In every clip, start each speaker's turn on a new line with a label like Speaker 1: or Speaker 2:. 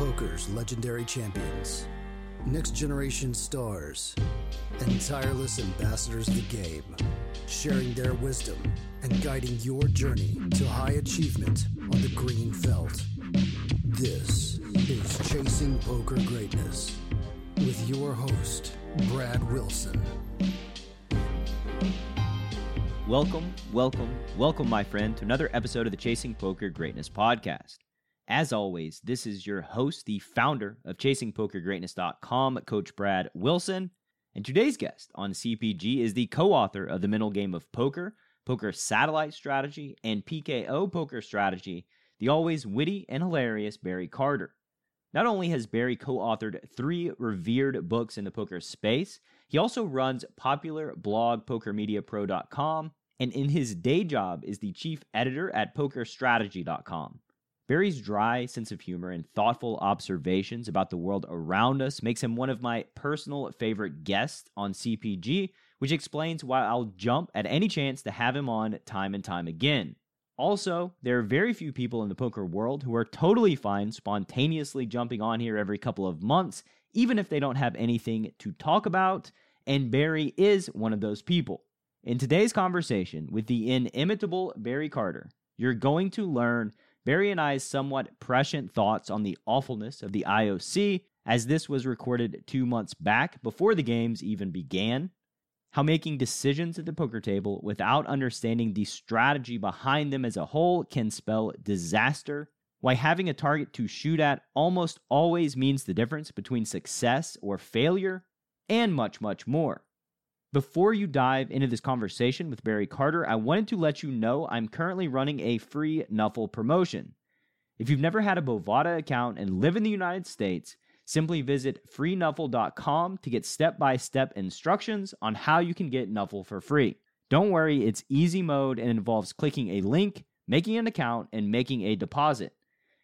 Speaker 1: poker's legendary champions, next generation stars, and tireless ambassadors of the game, sharing their wisdom and guiding your journey to high achievement on the green felt. This is Chasing Poker Greatness with your host, Brad Wilson.
Speaker 2: Welcome, welcome, welcome, my friend, to another episode of the Chasing Poker Greatness podcast. As always, this is your host, the founder of ChasingPokerGreatness.com, Coach Brad Wilson. And today's guest on CPG is the co author of The Mental Game of Poker, Poker Satellite Strategy, and PKO Poker Strategy, the always witty and hilarious Barry Carter. Not only has Barry co authored three revered books in the poker space, he also runs popular blog PokerMediaPro.com, and in his day job is the chief editor at PokerStrategy.com. Barry's dry sense of humor and thoughtful observations about the world around us makes him one of my personal favorite guests on CPG, which explains why I'll jump at any chance to have him on time and time again. Also, there are very few people in the poker world who are totally fine spontaneously jumping on here every couple of months, even if they don't have anything to talk about, and Barry is one of those people. In today's conversation with the inimitable Barry Carter, you're going to learn Barry and I's somewhat prescient thoughts on the awfulness of the IOC, as this was recorded two months back before the games even began. How making decisions at the poker table without understanding the strategy behind them as a whole can spell disaster. Why having a target to shoot at almost always means the difference between success or failure, and much, much more. Before you dive into this conversation with Barry Carter, I wanted to let you know I'm currently running a free Nuffle promotion. If you've never had a Bovada account and live in the United States, simply visit freenuffle.com to get step by step instructions on how you can get Nuffle for free. Don't worry, it's easy mode and involves clicking a link, making an account, and making a deposit.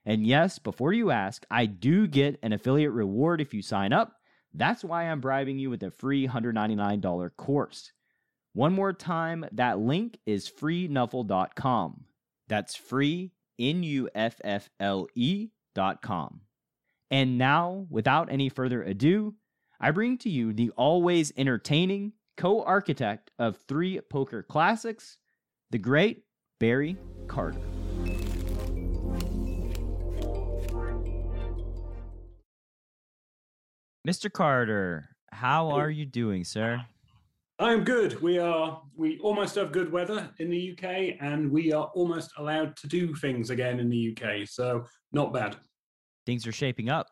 Speaker 2: And yes, before you ask, I do get an affiliate reward if you sign up. That's why I'm bribing you with a free $199 course. One more time, that link is freenuffle.com. That's free, N U F F L E.com. And now, without any further ado, I bring to you the always entertaining co architect of three poker classics, the great Barry Carter. Mr. Carter, how are you doing, sir?
Speaker 3: I'm good. We are we almost have good weather in the UK and we are almost allowed to do things again in the UK. So not bad.
Speaker 2: Things are shaping up.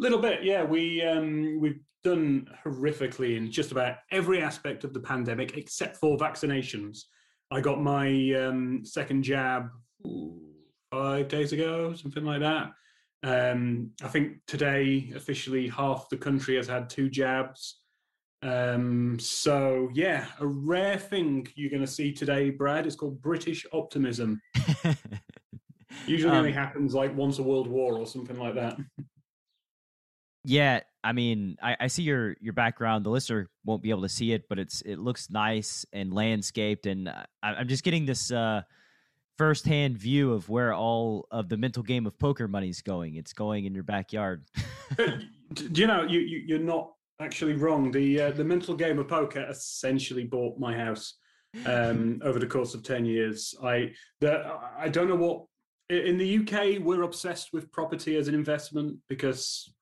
Speaker 3: A little bit, yeah. We um we've done horrifically in just about every aspect of the pandemic except for vaccinations. I got my um, second jab ooh, five days ago, something like that. Um, I think today officially half the country has had two jabs. Um, so yeah, a rare thing you're going to see today, Brad. It's called British optimism. Usually um, only happens like once a world war or something like that.
Speaker 2: Yeah, I mean, I, I, see your your background. The listener won't be able to see it, but it's it looks nice and landscaped, and I, I'm just getting this. Uh, firsthand view of where all of the mental game of poker money is going. It's going in your backyard.
Speaker 3: Do you know you, you are not actually wrong. The uh, the mental game of poker essentially bought my house um, over the course of ten years. I the I don't know what in the UK we're obsessed with property as an investment because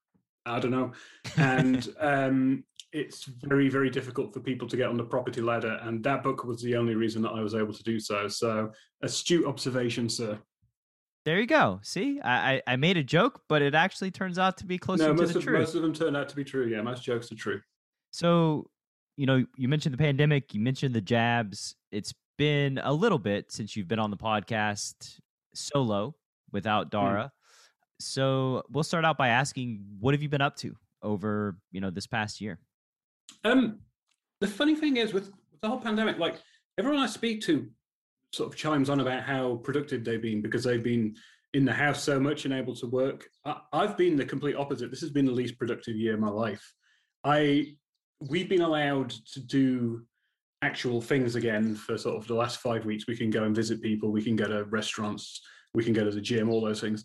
Speaker 3: I don't know, and um, it's very very difficult for people to get on the property ladder and that book was the only reason that i was able to do so. So astute observation sir.
Speaker 2: There you go. See? I i made a joke but it actually turns out to be closer
Speaker 3: no,
Speaker 2: to the
Speaker 3: of,
Speaker 2: truth.
Speaker 3: most of them turn out to be true. Yeah most jokes are true.
Speaker 2: So you know you mentioned the pandemic you mentioned the jabs. It's been a little bit since you've been on the podcast solo without hmm. dara. Mm. so we'll start out by asking what have you been up to over you know this past year
Speaker 3: um, the funny thing is with, the whole pandemic, like everyone I speak to sort of chimes on about how productive they've been because they've been in the house so much and able to work. I, I've been the complete opposite. This has been the least productive year of my life. I we've been allowed to do actual things again for sort of the last five weeks. We can go and visit people. We can go to restaurants. We can go to the gym. All those things.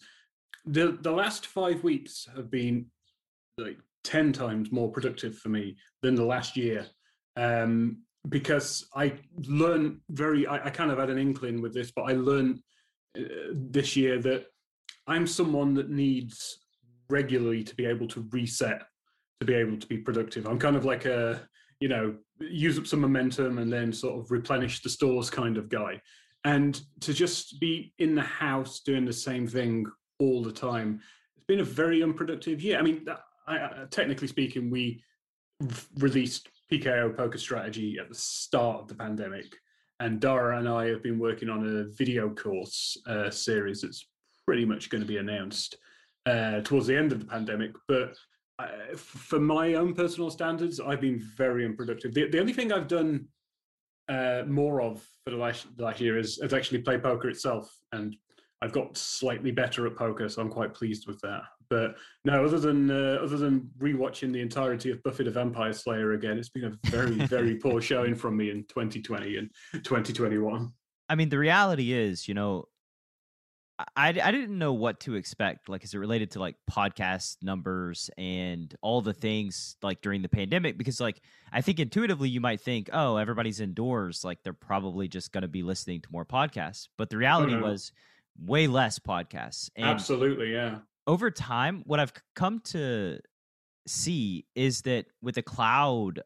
Speaker 3: the the last five weeks have been like ten times more productive for me than the last year. Um, because I learned very, I, I, kind of had an inkling with this, but I learned uh, this year that I'm someone that needs regularly to be able to reset, to be able to be productive. I'm kind of like a, you know, use up some momentum and then sort of replenish the stores kind of guy. And to just be in the house doing the same thing all the time, it's been a very unproductive year. I mean, I, technically speaking, we released PKO Poker Strategy at the start of the pandemic. And Dara and I have been working on a video course uh, series that's pretty much going to be announced uh, towards the end of the pandemic. But uh, for my own personal standards, I've been very unproductive. The, the only thing I've done uh, more of for the last, the last year is, is actually play poker itself. And I've got slightly better at poker, so I'm quite pleased with that. But no, other than uh, other than rewatching the entirety of Buffy the Vampire Slayer again, it's been a very very poor showing from me in 2020 and 2021.
Speaker 2: I mean, the reality is, you know, I, I didn't know what to expect like is it related to like podcast numbers and all the things like during the pandemic because like i think intuitively you might think oh everybody's indoors like they're probably just going to be listening to more podcasts but the reality mm-hmm. was way less podcasts
Speaker 3: and absolutely yeah
Speaker 2: over time, what I've come to see is that with the cloud,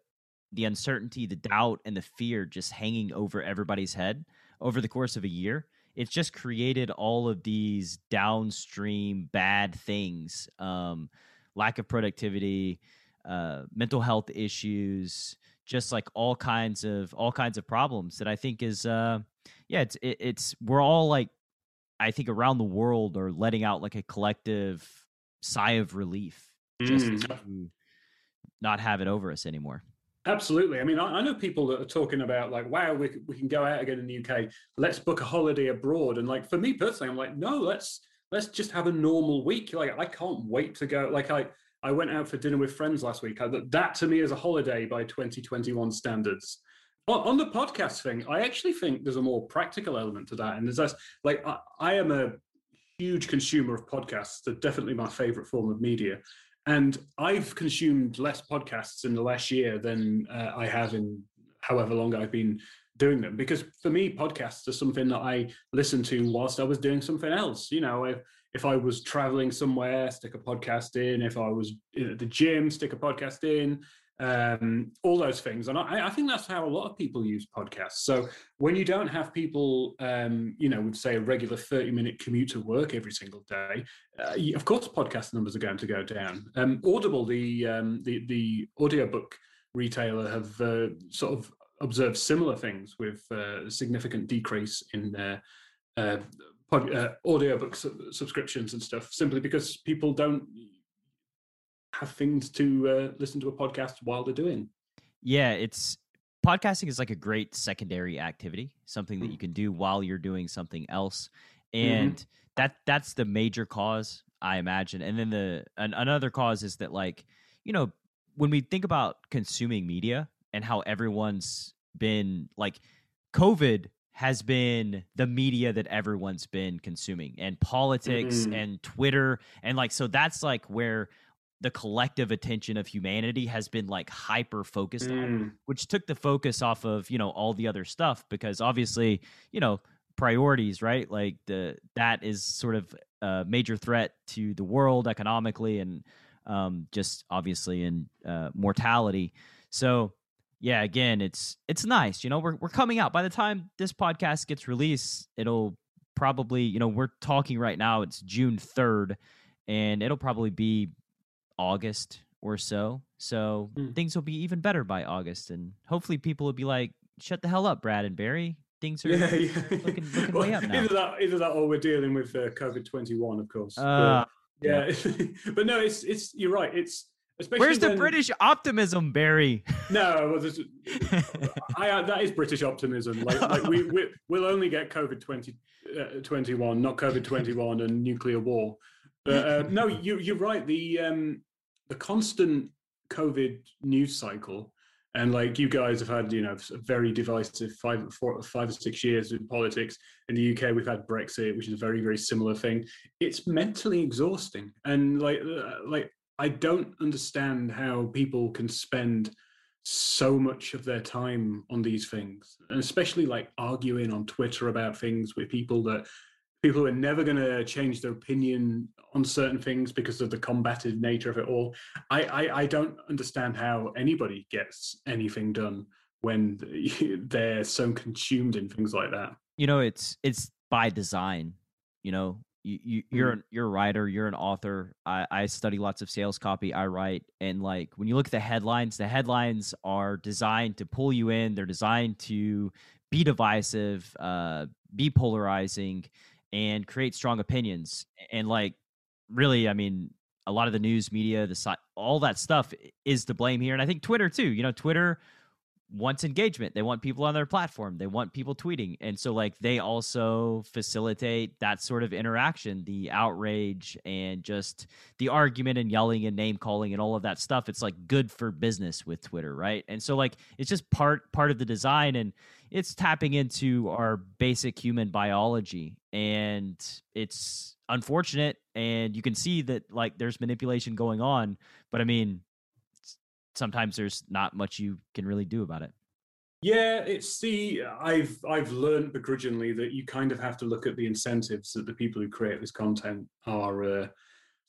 Speaker 2: the uncertainty, the doubt, and the fear just hanging over everybody's head over the course of a year, it's just created all of these downstream bad things um, lack of productivity, uh, mental health issues, just like all kinds of all kinds of problems that I think is uh, yeah, it's it, it's we're all like I think around the world are letting out like a collective sigh of relief just mm. to not have it over us anymore.
Speaker 3: Absolutely. I mean, I, I, know people that are talking about like, wow, we, we can go out again in the UK. Let's book a holiday abroad. And like for me personally, I'm like, no, let's let's just have a normal week. Like I can't wait to go. Like I I went out for dinner with friends last week. I, that to me is a holiday by 2021 standards on the podcast thing, I actually think there's a more practical element to that. And there's this, like, I, I am a huge consumer of podcasts. They're definitely my favorite form of media. And I've consumed less podcasts in the last year than uh, I have in however long I've been doing them. Because for me, podcasts are something that I listen to whilst I was doing something else. You know, if, if I was traveling somewhere, stick a podcast in. If I was at the gym, stick a podcast in um, all those things. And I, I, think that's how a lot of people use podcasts. So when you don't have people, um, you know, would say a regular 30 minute commute to work every single day, uh, of course, podcast numbers are going to go down. Um, Audible, the, um, the, the audiobook retailer, have uh, sort of observed similar things with uh, significant decrease in their uh, pod, uh, audiobook su- subscriptions and stuff, simply because people don't have things to uh, listen to a podcast while they're doing.
Speaker 2: Yeah, it's podcasting is like a great secondary activity, something that mm. you can do while you're doing something else, mm-hmm. and mm-hmm. that that's the major cause I imagine. And then the an, another cause is that like you know when we think about consuming media and how everyone's been like COVID has been the media that everyone's been consuming and politics mm-hmm. and Twitter and like so that's like where the collective attention of humanity has been like hyper focused mm. on, which took the focus off of you know all the other stuff because obviously you know priorities right? Like the that is sort of a major threat to the world economically and um, just obviously in uh, mortality. So yeah again it's it's nice you know we're, we're coming out. By the time this podcast gets released it'll probably you know we're talking right now it's june 3rd and it'll probably be August or so. So mm. things will be even better by August, and hopefully people will be like, "Shut the hell up, Brad and Barry." Things are yeah, yeah. looking, looking well, way up now.
Speaker 3: Either that, either that, or we're dealing with uh, COVID twenty one, of course. Uh, but, yeah, yeah. but no, it's it's you're right. It's
Speaker 2: Where's the when, British optimism, Barry?
Speaker 3: No, well, I, uh, that is British optimism. Like, like we, we will only get COVID 20, uh, 21, not COVID twenty one and nuclear war. But uh, no, you, you're right. The um, the constant COVID news cycle And like you guys have had, you know, a very divisive five, four, five or six years in politics. In the UK, we've had Brexit, which is a very, very similar thing. It's mentally exhausting, and like, uh, like I don't understand how people can spend so much of their time on these things, and especially like arguing on Twitter about things with people that people who are never going to change their opinion on certain things because of the combative nature of it all. I, I, I don't understand how anybody gets anything done when they're so consumed in things like that.
Speaker 2: You know, it's it's by design. You know, you, you you're mm-hmm. you're a writer, you're an author. I, I study lots of sales copy. I write, and like when you look at the headlines, the headlines are designed to pull you in. They're designed to be divisive, uh, be polarizing and create strong opinions. And like, really, I mean, a lot of the news media, the all that stuff is to blame here. And I think Twitter too. You know, Twitter wants engagement. They want people on their platform. They want people tweeting. And so like they also facilitate that sort of interaction, the outrage and just the argument and yelling and name calling and all of that stuff. It's like good for business with Twitter, right? And so like it's just part part of the design and it's tapping into our basic human biology and it's unfortunate and you can see that like there's manipulation going on, but I mean sometimes there's not much you can really do about it.
Speaker 3: Yeah, it's the I've I've learned begrudgingly that you kind of have to look at the incentives that the people who create this content are uh,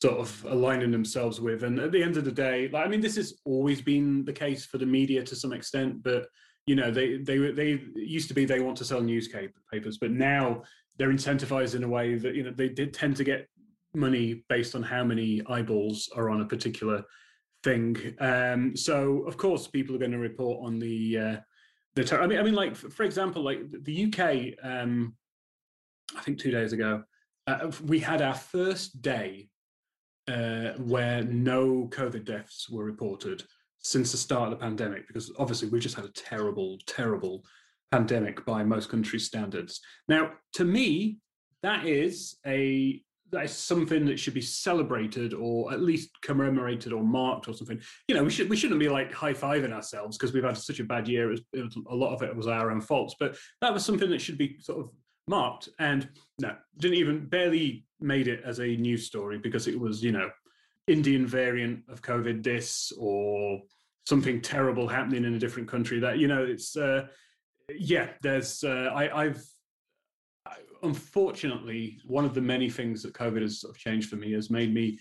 Speaker 3: sort of aligning themselves with. And at the end of the day, like I mean, this has always been the case for the media to some extent, but you know, they they they used to be they want to sell newspapers, but now they're incentivized in a way that you know they did tend to get money based on how many eyeballs are on a particular thing. Um, so of course, people are going to report on the uh, the. Ter- I mean, I mean, like for example, like the UK. Um, I think two days ago, uh, we had our first day uh, where no COVID deaths were reported since the start of the pandemic, because obviously we've just had a terrible, terrible pandemic by most countries' standards. Now, to me, that is a that is something that should be celebrated or at least commemorated or marked or something. You know, we should we shouldn't be like high fiving ourselves because we've had such a bad year. It was, it was, a lot of it was our own faults, but that was something that should be sort of marked. And no, didn't even barely made it as a news story because it was you know Indian variant of COVID this or something terrible happening in a different country. That you know it's. Uh, yeah, there's. Uh, I, I've unfortunately, one of the many things that COVID has sort of changed for me has made me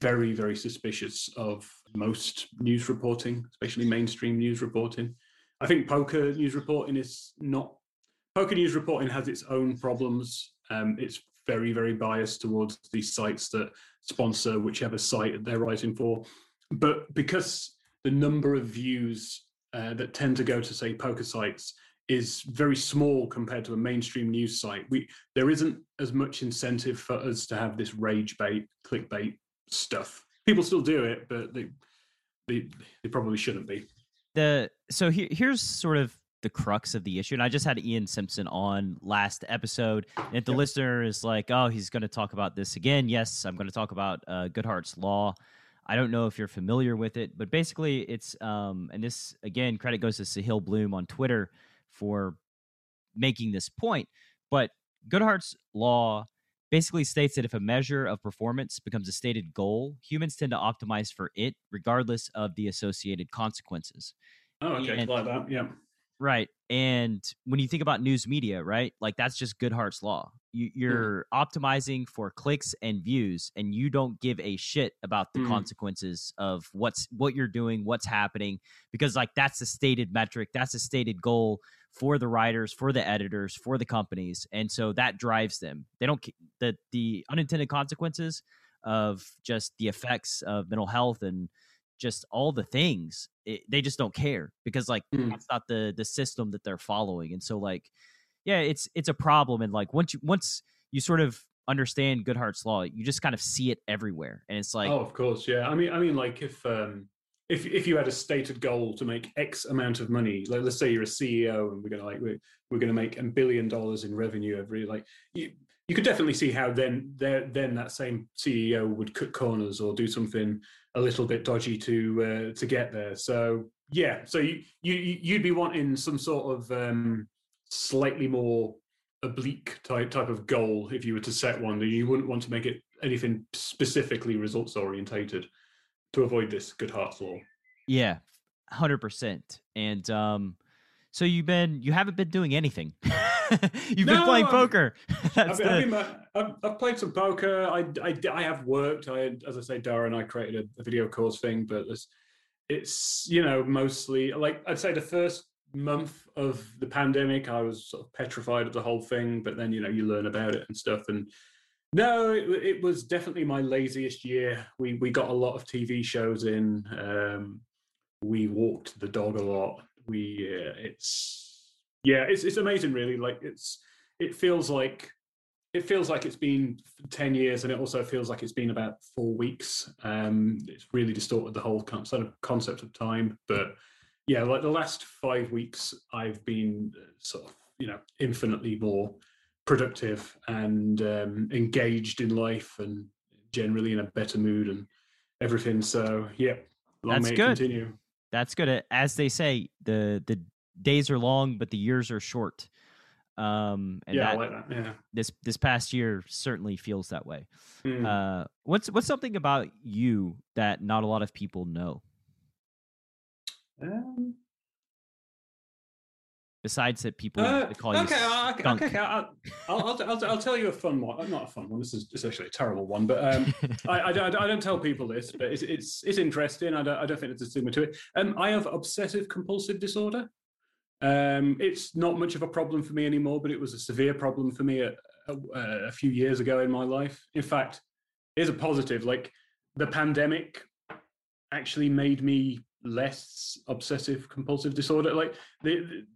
Speaker 3: very, very suspicious of most news reporting, especially mainstream news reporting. I think poker news reporting is not poker news reporting has its own problems. Um, it's very, very biased towards these sites that sponsor whichever site they're writing for. But because the number of views uh, that tend to go to say poker sites is very small compared to a mainstream news site. We there isn't as much incentive for us to have this rage bait, clickbait stuff. People still do it, but they they, they probably shouldn't be.
Speaker 2: The so here, here's sort of the crux of the issue. And I just had Ian Simpson on last episode. And if the yep. listener is like, oh, he's going to talk about this again, yes, I'm going to talk about uh, Goodhart's Law. I don't know if you're familiar with it, but basically it's, um, and this again, credit goes to Sahil Bloom on Twitter for making this point. But Goodhart's law basically states that if a measure of performance becomes a stated goal, humans tend to optimize for it regardless of the associated consequences.
Speaker 3: Oh, okay. And, like that. Yeah.
Speaker 2: Right. And when you think about news media, right? Like that's just Goodhart's law. You, are mm. optimizing for clicks and views, and you don't give a shit about the mm. consequences of what's what you're doing, what's happening, because like that's a stated metric, that's a stated goal for the writers, for the editors, for the companies, and so that drives them. They don't the the unintended consequences of just the effects of mental health and just all the things. It, they just don't care because like mm. that's not the the system that they're following, and so like yeah, it's it's a problem, and like once you once you sort of understand Goodhart's law, you just kind of see it everywhere, and it's like
Speaker 3: oh, of course, yeah. I mean, I mean, like if um if if you had a stated goal to make X amount of money, like let's say you're a CEO and we're gonna like we're, we're gonna make a billion dollars in revenue every like you you could definitely see how then there then that same CEO would cut corners or do something a little bit dodgy to uh, to get there. So Yeah, so you, you you'd be wanting some sort of um, slightly more oblique type type of goal if you were to set one. You wouldn't want to make it anything specifically results orientated to avoid this Goodhart's law.
Speaker 2: Yeah, hundred percent. And um, so you've been you haven't been doing anything. You've no, been playing I've, poker.
Speaker 3: I've, the... I've, been, I've, I've, played some poker. I, I, I have worked. I, as I say, Dara and I created a, a video course thing, but it's, it's, you know, mostly like I'd say the first month of the pandemic, I was sort of petrified of the whole thing, but then, you know, you learn about it and stuff. And no, it, it was definitely my laziest year. We, we got a lot of TV shows in. Um, we walked the dog a lot. We, uh, it's, yeah, it's it's amazing, really. Like it's it feels like it feels like it's been 10 years and it also feels like it's been about four weeks um it's really distorted the whole concept of time but yeah like the last five weeks i've been uh, sort of you know infinitely more productive and um, engaged in life and generally in a better mood and everything so yeah
Speaker 2: long that's good continue that's good as they say the the days are long, but the years are short. Um, and
Speaker 3: yeah, that, like that. Yeah.
Speaker 2: This this past year certainly feels that way.
Speaker 3: Mm.
Speaker 2: Uh, what's what's something about you that not a lot of people know?
Speaker 3: Um,
Speaker 2: Besides that, people
Speaker 3: uh,
Speaker 2: call you
Speaker 3: okay, skunk. okay, I'll, I'll, I'll, I'll, tell you a fun one. Not a fun one. This is essentially a terrible one, but um, I, I, I, don't tell people this, but it's it's, it's interesting. I don't, I don't think there's a stigma to it. Um, I have obsessive compulsive disorder. Um, it's not much of a problem for me anymore, but it was a severe problem for me a, a, a few years ago in my life. In fact, here's a positive. Like the pandemic actually made me less obsessive compulsive disorder. Like the, the,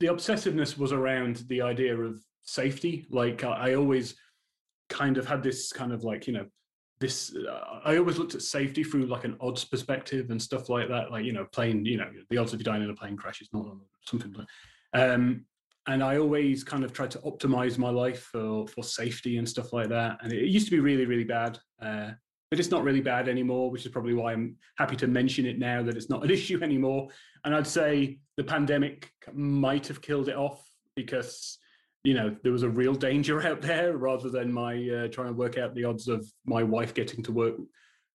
Speaker 3: the obsessiveness was around the idea of safety. Like I, I always kind of had this kind of like you know this uh, i always looked at safety through like an odds perspective and stuff like that like you know plane you know the odds of you dying in a plane crash is not something like um and i always kind of tried to optimize my life for for safety and stuff like that and it used to be really really bad uh but it's not really bad anymore which is probably why i'm happy to mention it now that it's not an issue anymore. And i'd say the pandemic might have killed it off because you know there was a real danger out there rather than my uh, trying to work out the odds of my wife getting to work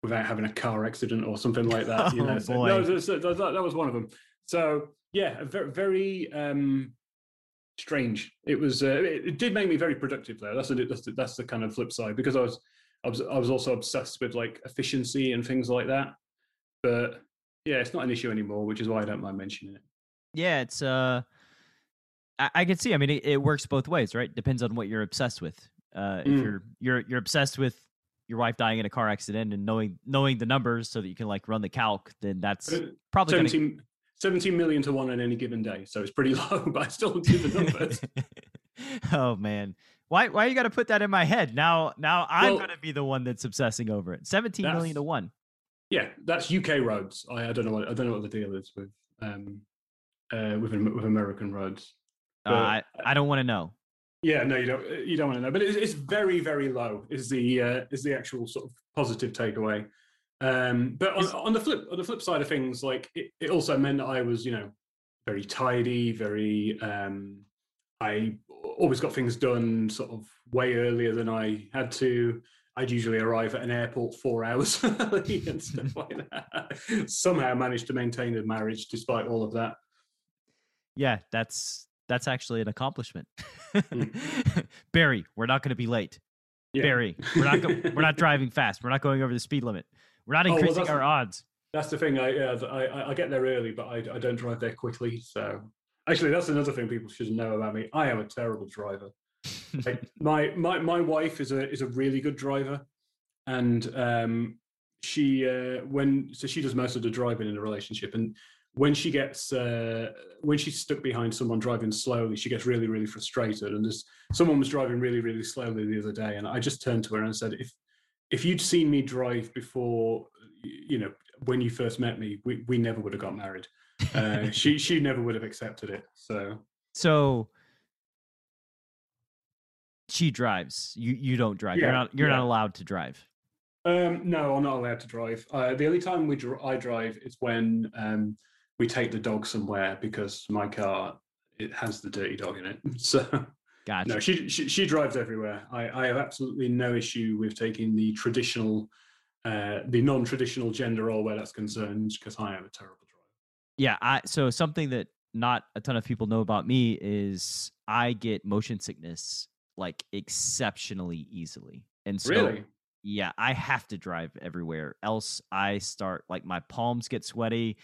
Speaker 3: without having a car accident or something like that you know. Oh, so, no, that, that, was one of them. So yeah very, very um strange. It was uh, it, it, did make me very productive though. That's, a, that's the, that's the kind of flip side because i was I was I was also obsessed with like efficiency and things like that but yeah it's not an issue anymore which is why i don't mind mentioning it
Speaker 2: yeah it's uh I, I can see. I mean, it, it, works both ways, right? Depends on what you're obsessed with. Uh, if mm. you're you're you're obsessed with your wife dying in a car accident and knowing knowing the numbers so that you can like run the calc, then that's probably
Speaker 3: 17, gonna... 17 million to one on any given day. So it's pretty low, but I still do the numbers.
Speaker 2: oh man. Why why you gotta put that in my head? Now now I'm well, gonna be the one that's obsessing over it. Seventeen million to one.
Speaker 3: Yeah, that's UK roads. I, I don't know what I don't know what the deal is with um uh with with American roads.
Speaker 2: Uh, I, I don't want to know.
Speaker 3: Yeah, no, you don't. You don't want to know. But it's, it's very, very low. Is the uh, is the actual sort of positive takeaway. Um, but on, on, the flip on the flip side of things, like it, it, also meant that I was, you know, very tidy, very. Um, I always got things done sort of way earlier than I had to. I'd usually arrive at an airport four hours early and stuff like that. Somehow managed to maintain a marriage despite all of that.
Speaker 2: Yeah, that's that's actually an accomplishment. mm. Barry, we're not going to be late. Yeah. Barry, we're not go- we're not driving fast. We're not going over the speed limit. We're not increasing oh, well, our odds.
Speaker 3: That's the thing. I, yeah, I I get there early, but I, I don't drive there quickly. So actually, that's another thing people should know about me. I am a terrible driver. like, my my my wife is a is a really good driver, and um, she uh, when so she does most of the driving in a relationship, and when she gets uh, when she's stuck behind someone driving slowly, she gets really really frustrated. And this someone was driving really really slowly the other day, and I just turned to her and said, "If if you'd seen me drive before, you know, when you first met me, we we never would have got married. Uh, she she never would have accepted it. So
Speaker 2: so." She drives. You you don't drive. Yeah, you're not you're yeah. not allowed to drive.
Speaker 3: Um, no, I'm not allowed to drive. Uh, the only time we dr- I drive is when um, we take the dog somewhere because my car it has the dirty dog in it. So
Speaker 2: Gotcha.
Speaker 3: no, she, she she drives everywhere. I, I have absolutely no issue with taking the traditional, uh, the non-traditional gender role where that's concerned because I am a terrible.
Speaker 2: Yeah, I so something that not a ton of people know about me is I get motion sickness like exceptionally easily. And so
Speaker 3: Really?
Speaker 2: yeah, I have to drive everywhere. Else I start like my palms get sweaty,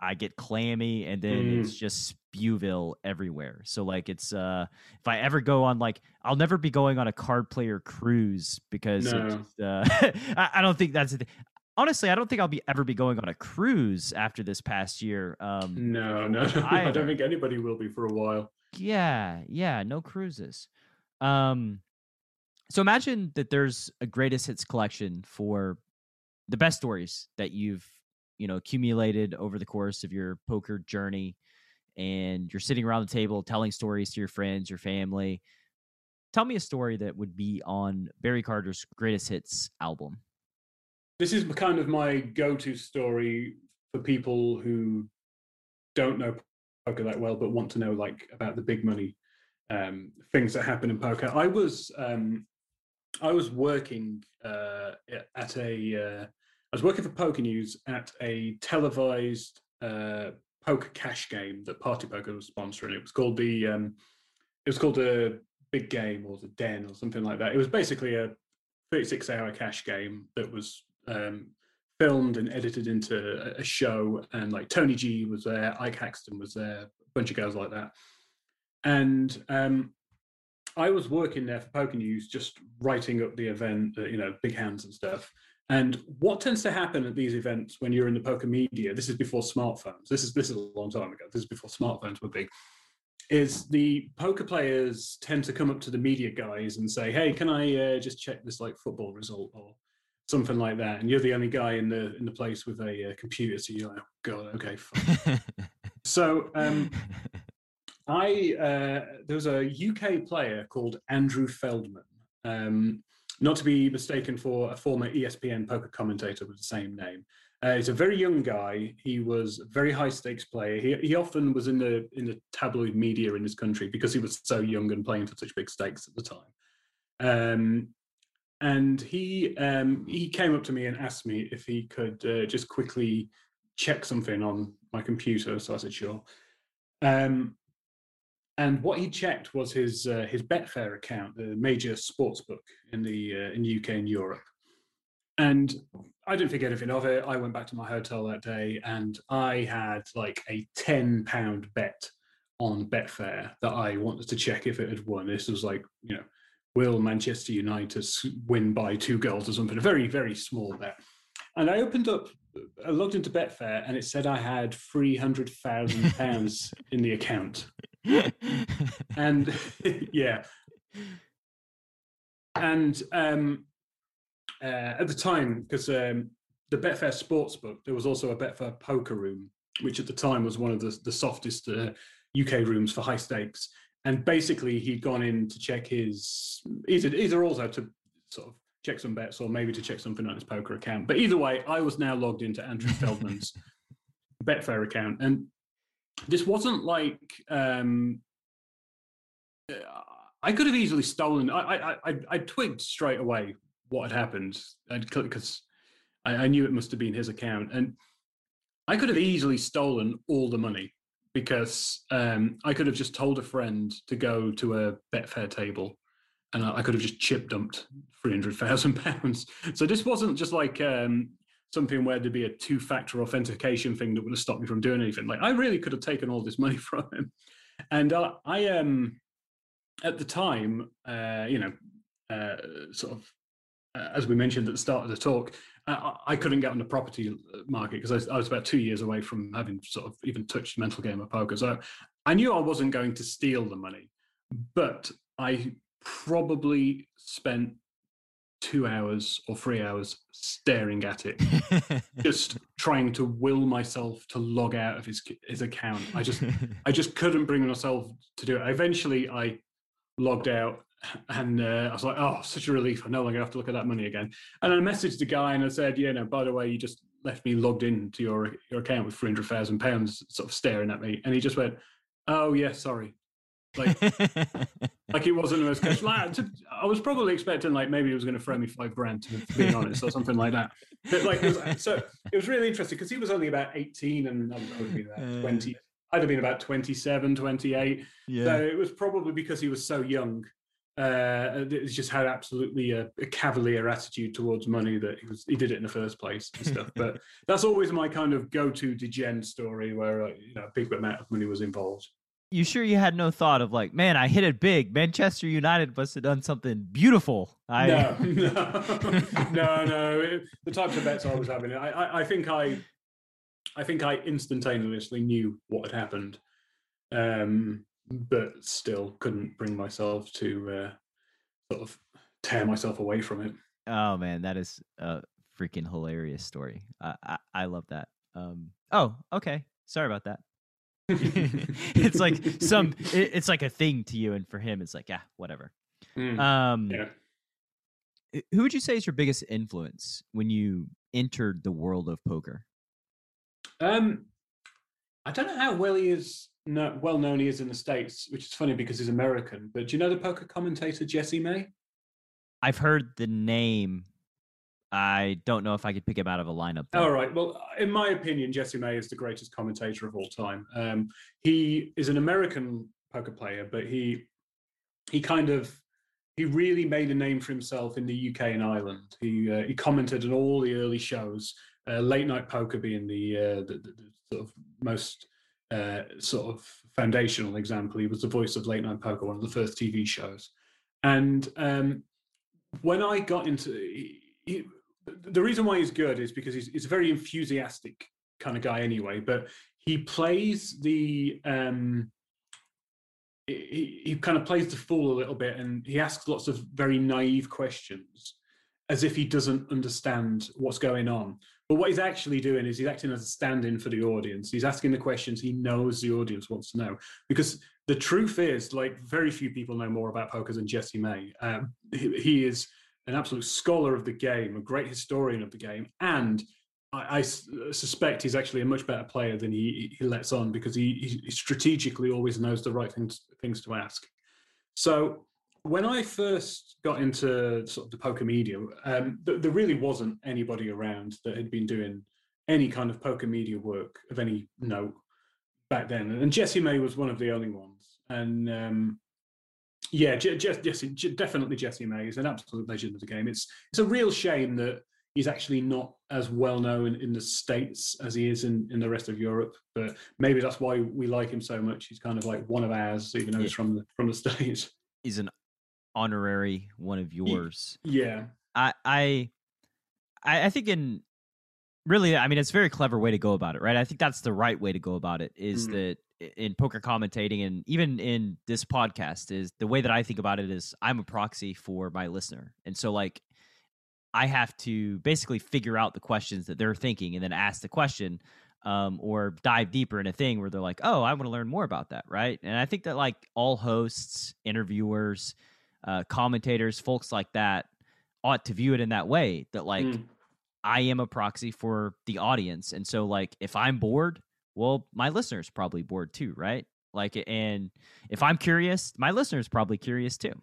Speaker 2: I get clammy, and then
Speaker 3: Mm.
Speaker 2: it's just spewville everywhere. So like it's uh if I ever go on like I'll never be going on a card player cruise because
Speaker 3: No.
Speaker 2: just, uh, I, I don't think that's the thing. Honestly, I don't think I'll be ever be going on a cruise after this past year. Um
Speaker 3: No, no, I
Speaker 2: Either.
Speaker 3: don't think anybody will be for a while.
Speaker 2: yeah, yeah, no cruises. Um so imagine that there's a greatest hits collection for the best stories that you've, you know, accumulated over the course of your poker journey and you're sitting around the table telling stories to your friends, your family. Tell me a story that would be on Barry Carter's greatest hits album.
Speaker 3: This is kind of my go-to story for people who don't know poker that well, but want to know like about the big money um, things that happen in poker. I was um, I was working uh, at a uh, I was working for Poker News at a televised uh, poker cash game that Party Poker was sponsoring. It was called the um, it was called the Big Game or the Den or something like that. It was basically a 36 hour cash game that was um, filmed and edited into a, show. And like Tony G was there, Ike Haxton was there, a bunch of guys like that. And um, I was working there for Poker News, just writing up the event, uh, you know, big hands and stuff. And what tends to happen at these events when you're in the poker media, this is before smartphones. This is this is a long time ago. This is before smartphones were big. Is the poker players tend to come up to the media guys and say, "Hey, can I uh, just check this like football result or something like that?" And you're the only guy in the in the place with a uh, computer, so you're like, oh, "God, okay, fine." so um, I uh, there was a UK player called Andrew Feldman, um, not to be mistaken for a former ESPN poker commentator with the same name. Uh, he's a very young guy. He was a very high stakes player. He, he often was in the in the tabloid media in this country because he was so young and playing for such big stakes at the time. Um, and he um, he came up to me and asked me if he could uh, just quickly check something on my computer. So I said sure. Um, and what he checked was his uh, his Betfair account, the major sports book in the uh, in UK and Europe. And I didn't think anything of it. I went back to my hotel that day, and I had like a ten pound bet on Betfair that I wanted to check if it had won. This was like you know, will Manchester United win by two goals or something? A very very small bet. And I opened up, I logged into Betfair, and it said I had three hundred thousand pounds in the account and yeah and um uh, at the time because um the betfair sportsbook there was also a betfair poker room which at the time was one of the, the softest uh, uk rooms for high stakes and basically he'd gone in to check his either either also to sort of check some bets or maybe to check something on his poker account. But either way i was now logged into andrew feldman's betfair account. And this wasn't like um uh, I could have easily stolen. I I I, I twigged straight away what had happened. Because I, I knew it must have been his account, and I could have easily stolen all the money because um, I could have just told a friend to go to a Betfair table, and I, could have just chip dumped three hundred thousand pounds. So this wasn't just like um, something where there'd be a two-factor authentication thing that would have stopped me from doing anything. Like I really could have taken all this money from him, and uh, I um at the time, uh, you know, uh, sort of uh, as we mentioned at the start of the talk, uh, I couldn't get on the property market because I, was- I was about two years away from having sort of even touched mental game of poker. So I knew I wasn't going to steal the money, but I probably spent two hours or three hours staring at it just trying to will myself to log out of his his account. I just I just couldn't bring myself to do it. Eventually, I logged out and uh, I was like, oh, such a relief. I no longer have to look at that money again. And I messaged the guy and I said, yeah, no, by the way, you just left me logged in to your your account with three hundred thousand pounds, sort of staring at me. And he just went, oh yeah, sorry. Like, like it wasn't the most cash. Like, I was probably expecting like maybe he was going to throw me five grand to, to be honest, or something like that. But like, it was, so it was really interesting because he was only about eighteen, and I would have been about twenty. I'd have been about 27, 28. Yeah. So it was probably because he was so young uh, it just had absolutely a, a, cavalier attitude towards money that he was he did it in the first place and stuff. but that's always my kind of go-to degen story where uh, you know a big amount of money was involved.
Speaker 2: You sure you had no thought of like, man, I hit it big. Manchester United must have done something beautiful. I...
Speaker 3: No, no, no, no. It, the types of bets I was having, I, I, I think I, I think I instantaneously knew what had happened. Um, but still couldn't bring myself to uh, sort of tear myself away from it.
Speaker 2: Oh man, that is a freaking hilarious story. I I, I love that. Um, oh, okay. Sorry about that. it's like some. It, it's like a thing to you, and for him, it's like yeah, whatever. Mm, um, yeah. Who would you say is your biggest influence when you entered the world of poker?
Speaker 3: Um, I don't know how well he is no, well known he is in the States, which is funny because he's American. But do you know the poker commentator Jesse May?
Speaker 2: I've heard the name. I don't know if I could pick him out of a lineup.
Speaker 3: Though. All right. Well, in my opinion, Jesse May is the greatest commentator of all time. Um, he is an American poker player, but he he kind of he really made a name for himself in the UK and Ireland. He uh, he commented on all the early shows, uh, late night poker being the, uh, the, the, the sort of most uh, sort of foundational example. He was the voice of Late Night Poker, one of the first TV shows. And um, when I got into he, the reason why he's good is because he's, he's, a very enthusiastic kind of guy anyway, but he plays the um, he, he kind of plays the fool a little bit and he asks lots of very naive questions as if he doesn't understand what's going on. But what he's actually doing is he's acting as a stand-in for the audience. He's asking the questions he knows the audience wants to know. Because the truth is, like very few people know more about poker than Jesse May. Um, he, he, is an absolute scholar of the game, a great historian of the game, and I, I suspect he's actually a much better player than he, he lets on because he, he strategically always knows the right things things to ask. So when I first got into sort of the poker media, um, th- there really wasn't anybody around that had been doing any kind of poker media work of any note back then. And Jesse May was one of the only ones. And um, yeah, Je- Je- Jesse, Je- definitely Jesse May is an absolute legend of the game. It's it's a real shame that he's actually not as well known in the states as he is in, in the rest of Europe. But maybe that's why we like him so much. He's kind of like one of ours, even though he's from the from the states.
Speaker 2: He's an honorary one of yours.
Speaker 3: Yeah.
Speaker 2: I I I think in really I mean it's a very clever way to go about it, right? I think that's the right way to go about it is mm. that in poker commentating and even in this podcast is the way that I think about it is I'm a proxy for my listener. And so like I have to basically figure out the questions that they're thinking and then ask the question um, or dive deeper in a thing where they're like, oh, I want to learn more about that, right? And I think that like all hosts, interviewers, uh, commentators, folks like that ought to view it in that way that like mm. I am a proxy for the audience. And so like if I'm bored, well, my listeners probably bored too, right? Like and if I'm curious, my listeners probably curious too.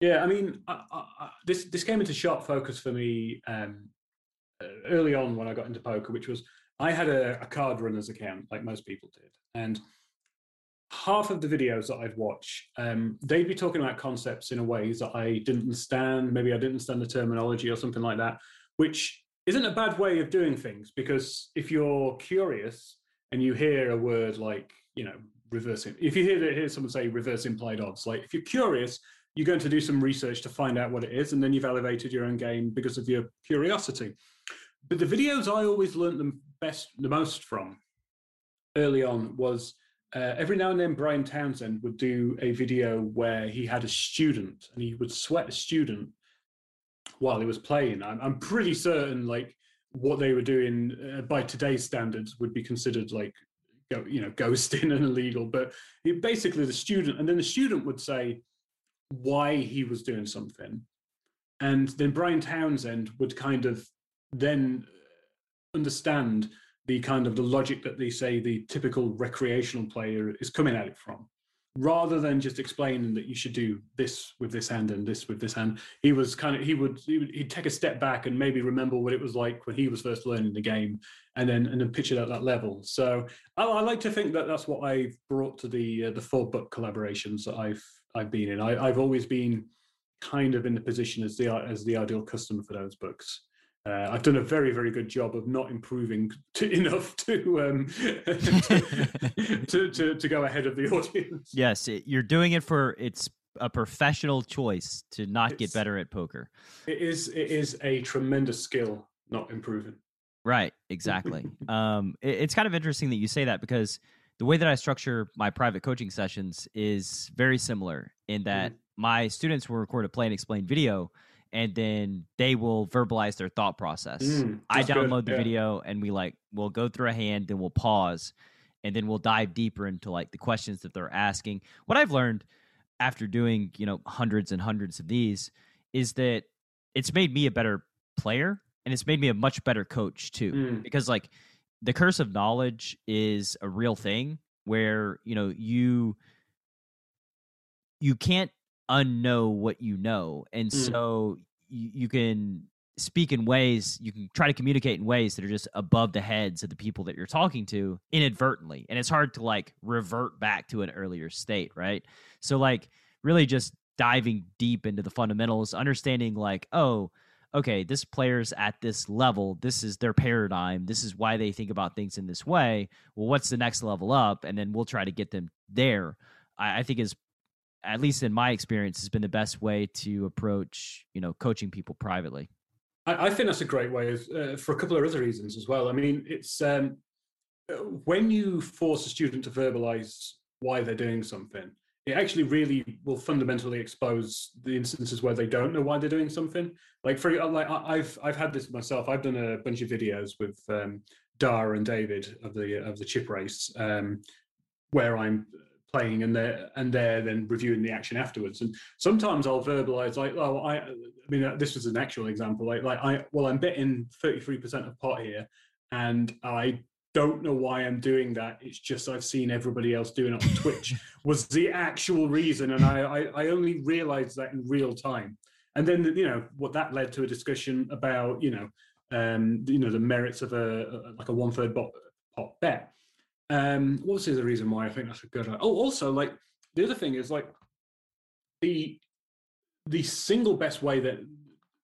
Speaker 3: Yeah, I mean, I, I, this this came into sharp focus for me um, early on when I got into poker, which was I had a, a card runners account like most people did, and half of the videos that I'd watch, um, they'd be talking about concepts in a ways that I didn't understand. Maybe I didn't understand the terminology or something like that, which isn't a bad way of doing things because if you're curious and you hear a word like, you know, reversing, if you hear, hear someone say reverse implied odds, like if you're curious, you're going to do some research to find out what it is, and then you've elevated your own game because of your curiosity. But the videos I always learned the best, the most from early on was uh, every now and then Brian Townsend would do a video where he had a student and he would sweat a student while he was playing. I'm, I'm pretty certain like what they were doing uh, by today's standards would be considered like go, you know ghosting and illegal. But it, basically the student and then the student would say, why he was doing something. And then Brian Townsend would kind of then understand the kind of the logic that they say the typical recreational player is coming at it from. Rather than just explaining that you should do this with this hand and this with this hand he was kind of he would, he would he'd take a step back and maybe remember what it was like when he was first learning the game and then and then pitch it at that level. So i, I like to think that that's what i've brought to the uh, the four book collaborations that i've i've been in. I, i've always been kind of in the position as the as the ideal customer for those books uh, I've done a very, very good job of not improving to, enough to, um, to, to, to, to go ahead of the audience.
Speaker 2: Yes, it, you're doing it for it's a professional choice to not it's, get better at poker.
Speaker 3: It is it is a tremendous skill not improving.
Speaker 2: Right, exactly. um, it, it's kind of interesting that you say that because the way that I structure my private coaching sessions is very similar in that mm. my students will record a play and explain video and then they will verbalize their thought process. Mm, I download good. the yeah. video and we like we'll go through a hand, then we'll pause, and then we'll dive deeper into like the questions that they're asking. What I've learned after doing, you know, hundreds and hundreds of these is that it's made me a better player and it's made me a much better coach too. Mm. Because like the curse of knowledge is a real thing where, you know, you you can't unknow what you know and mm. so you, you can speak in ways you can try to communicate in ways that are just above the heads of the people that you're talking to inadvertently and it's hard to like revert back to an earlier state right so like really just diving deep into the fundamentals understanding like oh okay this player's at this level this is their paradigm this is why they think about things in this way well what's the next level up and then we'll try to get them there I, I think is at least in my experience, has been the best way to approach, you know, coaching people privately.
Speaker 3: I, I think that's a great way of, uh, for a couple of other reasons as well. I mean, it's um, when you force a student to verbalize why they're doing something, it actually really will fundamentally expose the instances where they don't know why they're doing something. Like for like I've I've had this myself. I've done a bunch of videos with um, Dara and David of the of the chip race, um, where I'm playing and they're and they're then reviewing the action afterwards. And sometimes i'll verbalize like oh i i mean uh, this was an actual example. Like like i well i'm betting 33% of pot here and i don't know why i'm doing that. It's just i've seen everybody else doing it on twitch was the actual reason. And I, I i only realized that in real time. And then you know what that led to a discussion about you know um you know the merits of a, a like a one third pot bet um, what's the other reason why I think that's a good? Oh, also like the other thing is like the the single best way that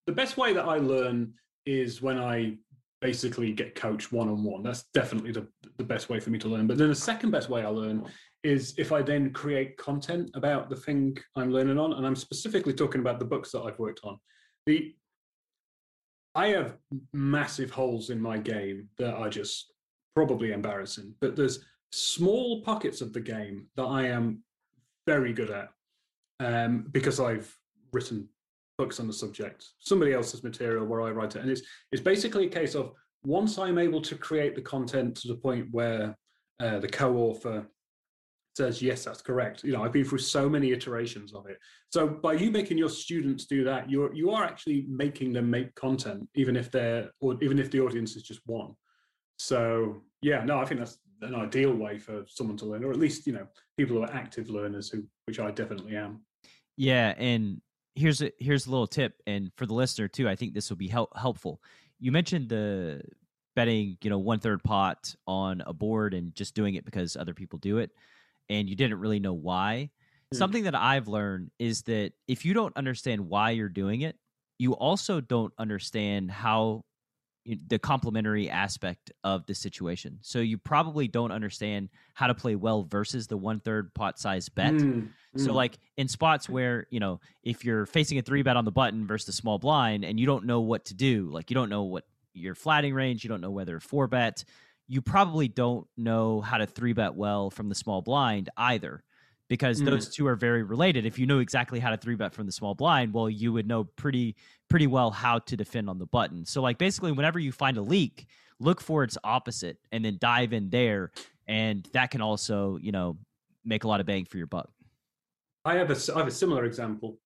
Speaker 3: the best way that I learn is when I basically get coached one on one. That's definitely the the best way for me to learn. But then the second best way I learn is if I then create content about the thing I'm learning on, and I'm specifically talking about the books that I've worked on. The I have massive holes in my game that are just probably embarrassing. But there's small pockets of the game that I am very good at um, because I've written books on the subject, somebody else's material where I write it, and it's it's basically a case of once I'm able to create the content to the point where uh, the co-author says yes that's correct. You know i've been through so many iterations of it. So by you making your students do that you're you are actually making them make content even if they're or even if the audience is just one so yeah, no, I think that's an ideal way for someone to learn, or at least you know people who are active learners, who which I definitely am.
Speaker 2: Yeah, and here's a here's a little tip, and for the listener too, I think this will be help, helpful. You mentioned the betting, you know, one third pot on a board and just doing it because other people do it, and you didn't really know why. Mm. Something that I've learned is that if you don't understand why you're doing it, you also don't understand how the complementary aspect of the situation. So you probably don't understand how to play well versus the one third pot size bet. Mm, so mm. like in spots where you know if you're facing a three bet on the button versus a small blind and you don't know what to do, like you don't know what your flatting range, you don't know whether four bet, you probably don't know how to three bet well from the small blind either because mm. those two are very related. If you know exactly how to three bet from the small blind, well, you would know pretty pretty well how to defend on the button. So like basically, whenever you find a leak, look for its opposite and then dive in there, and that can also you know make a lot of bang for your buck.
Speaker 3: I have a I have a similar example.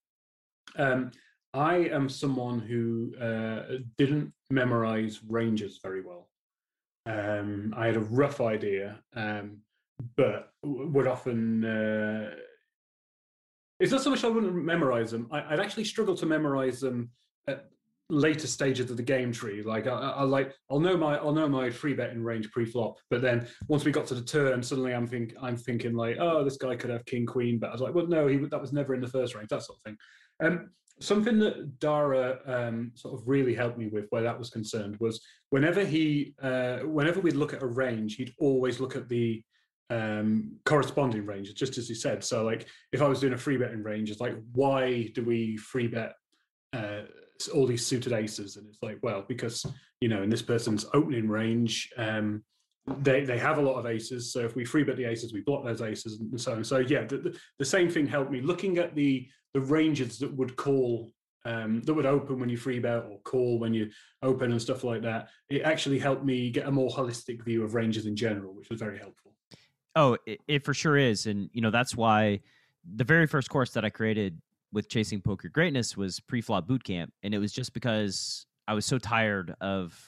Speaker 3: Um, I am someone who uh, didn't memorize ranges very well. Um, I had a rough idea, um, but would often. Uh, it's not so much I wouldn't memorize them. I, would actually struggle to memorize them at later stages of the game tree. Like I, I like I'll know my I'll know my free betting range pre-flop, but then once we got to the turn, suddenly I'm think I'm thinking like, oh, this guy could have king queen, but I was like, well, no, he that was never in the first range, that sort of thing. Um, something that Dara um, sort of really helped me with where that was concerned was whenever he uh, whenever we'd look at a range, he'd always look at the um, corresponding range, just as he said. So like if I was doing a free betting range, it's like why do we free bet uh, all these suited aces, and it's like, well, because you know, in this person's opening range, um, they they have a lot of aces. So if we free bet the aces, we block those aces, and so on. So yeah, the, the, the same thing helped me looking at the the ranges that would call um, that would open when you free bet or call when you open and stuff like that. It actually helped me get a more holistic view of ranges in general, which was very helpful.
Speaker 2: Oh, it, it for sure is, and you know that's why the very first course that I created with chasing poker greatness was pre-flop boot camp and it was just because i was so tired of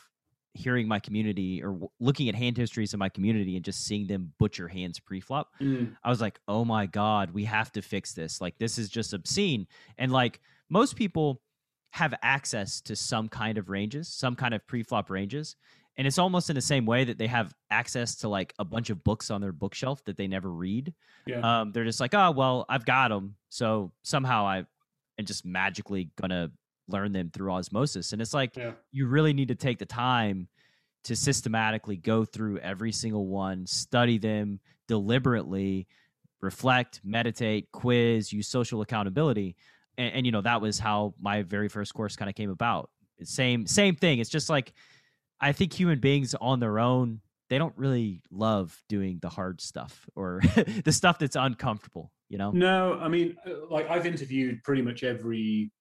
Speaker 2: hearing my community or w- looking at hand histories of my community and just seeing them butcher hands pre-flop. Mm. i was like oh my god we have to fix this. Like this is just obscene. And like most people have access to some kind of ranges some kind of pre-flop ranges and it's almost in the same way that they have access to like a bunch of books on their bookshelf that they never read. Yeah. Um, they're just like, oh well, I've got them, so somehow I am just magically gonna learn them through osmosis. And it's like yeah. you really need to take the time to systematically go through every single one, study them deliberately, reflect, meditate, quiz, use social accountability. And, and you know that was how my very first course kind of came about. Same same thing. It's just like I think human beings on their own, they don't really love doing the hard stuff or the stuff that's uncomfortable, you know?
Speaker 3: No, I mean, uh, like I've interviewed pretty much every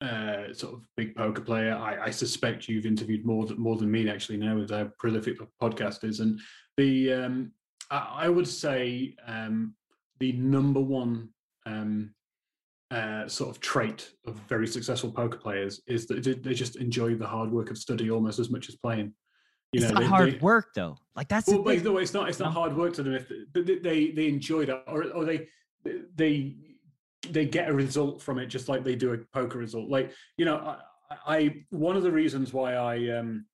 Speaker 3: uh, sort of big poker player. I, I, suspect you've interviewed more than more than me actually now with our prolific podcasters. And the um, I, I would say um, the number one um, uh, sort of trait of very successful poker players is that they just enjoy the hard work of study almost as much as playing.
Speaker 2: You it's know, not they, hard they, work though. Like that's
Speaker 3: well, no, it's not. It's not hard work to them if they they, they enjoy that, or or they they they get a result from it, just like they do a poker result. Like you know, I, I one of the reasons why I um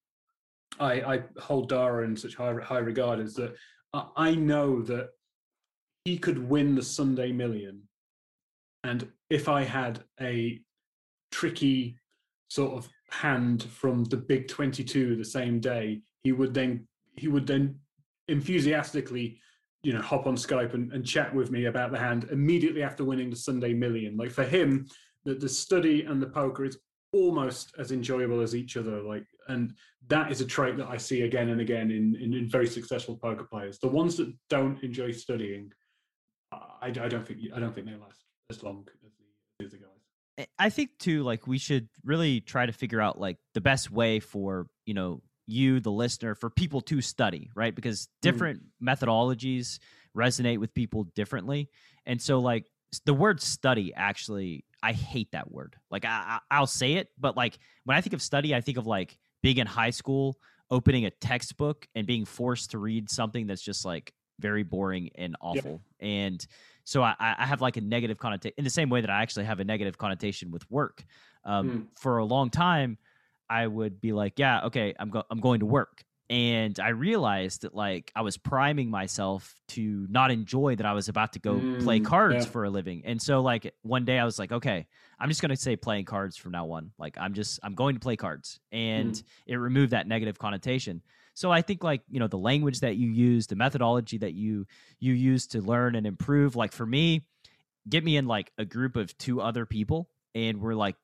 Speaker 3: I I hold Dara in such high high regard is that I know that he could win the Sunday Million and if I had a tricky sort of hand from the big 22 the same day, he would then he would then enthusiastically you know hop on skype and, and chat with me about the hand immediately after winning the sunday million. Like for him the, the study and the poker is almost as enjoyable as each other like and that is a trait that i see again and again in, in, in very successful poker players. The ones that don't enjoy studying I, I don't think i don't think they last as long as the, as the guys.
Speaker 2: I think too, like we should really try to figure out like the best way for you know you, the listener, for people to study, right? Because mm. different mm. methodologies resonate with people differently, and so like the word study actually, I hate that word. Like I, I'll say it, but like when I think of study, I think of like being in high school, opening a textbook, and being forced to read something that's just like very boring and awful. Yep. And so I, I have like a negative connotation in the same way that I actually have a negative connotation with work. Um, mm. For a long time, I would be like, yeah, okay, I'm go- I'm going to work, and I realized that like I was priming myself to not enjoy that I was about to go mm, play cards yeah. for a living. And so like one day I was like, okay, I'm just going to say playing cards from now on. Like I'm just I'm going to play cards, and mm. it removed that negative connotation. So I think like, you know, the language that you use, the methodology that you you use to learn and improve, like for me, get me in like a group of two other people and we're like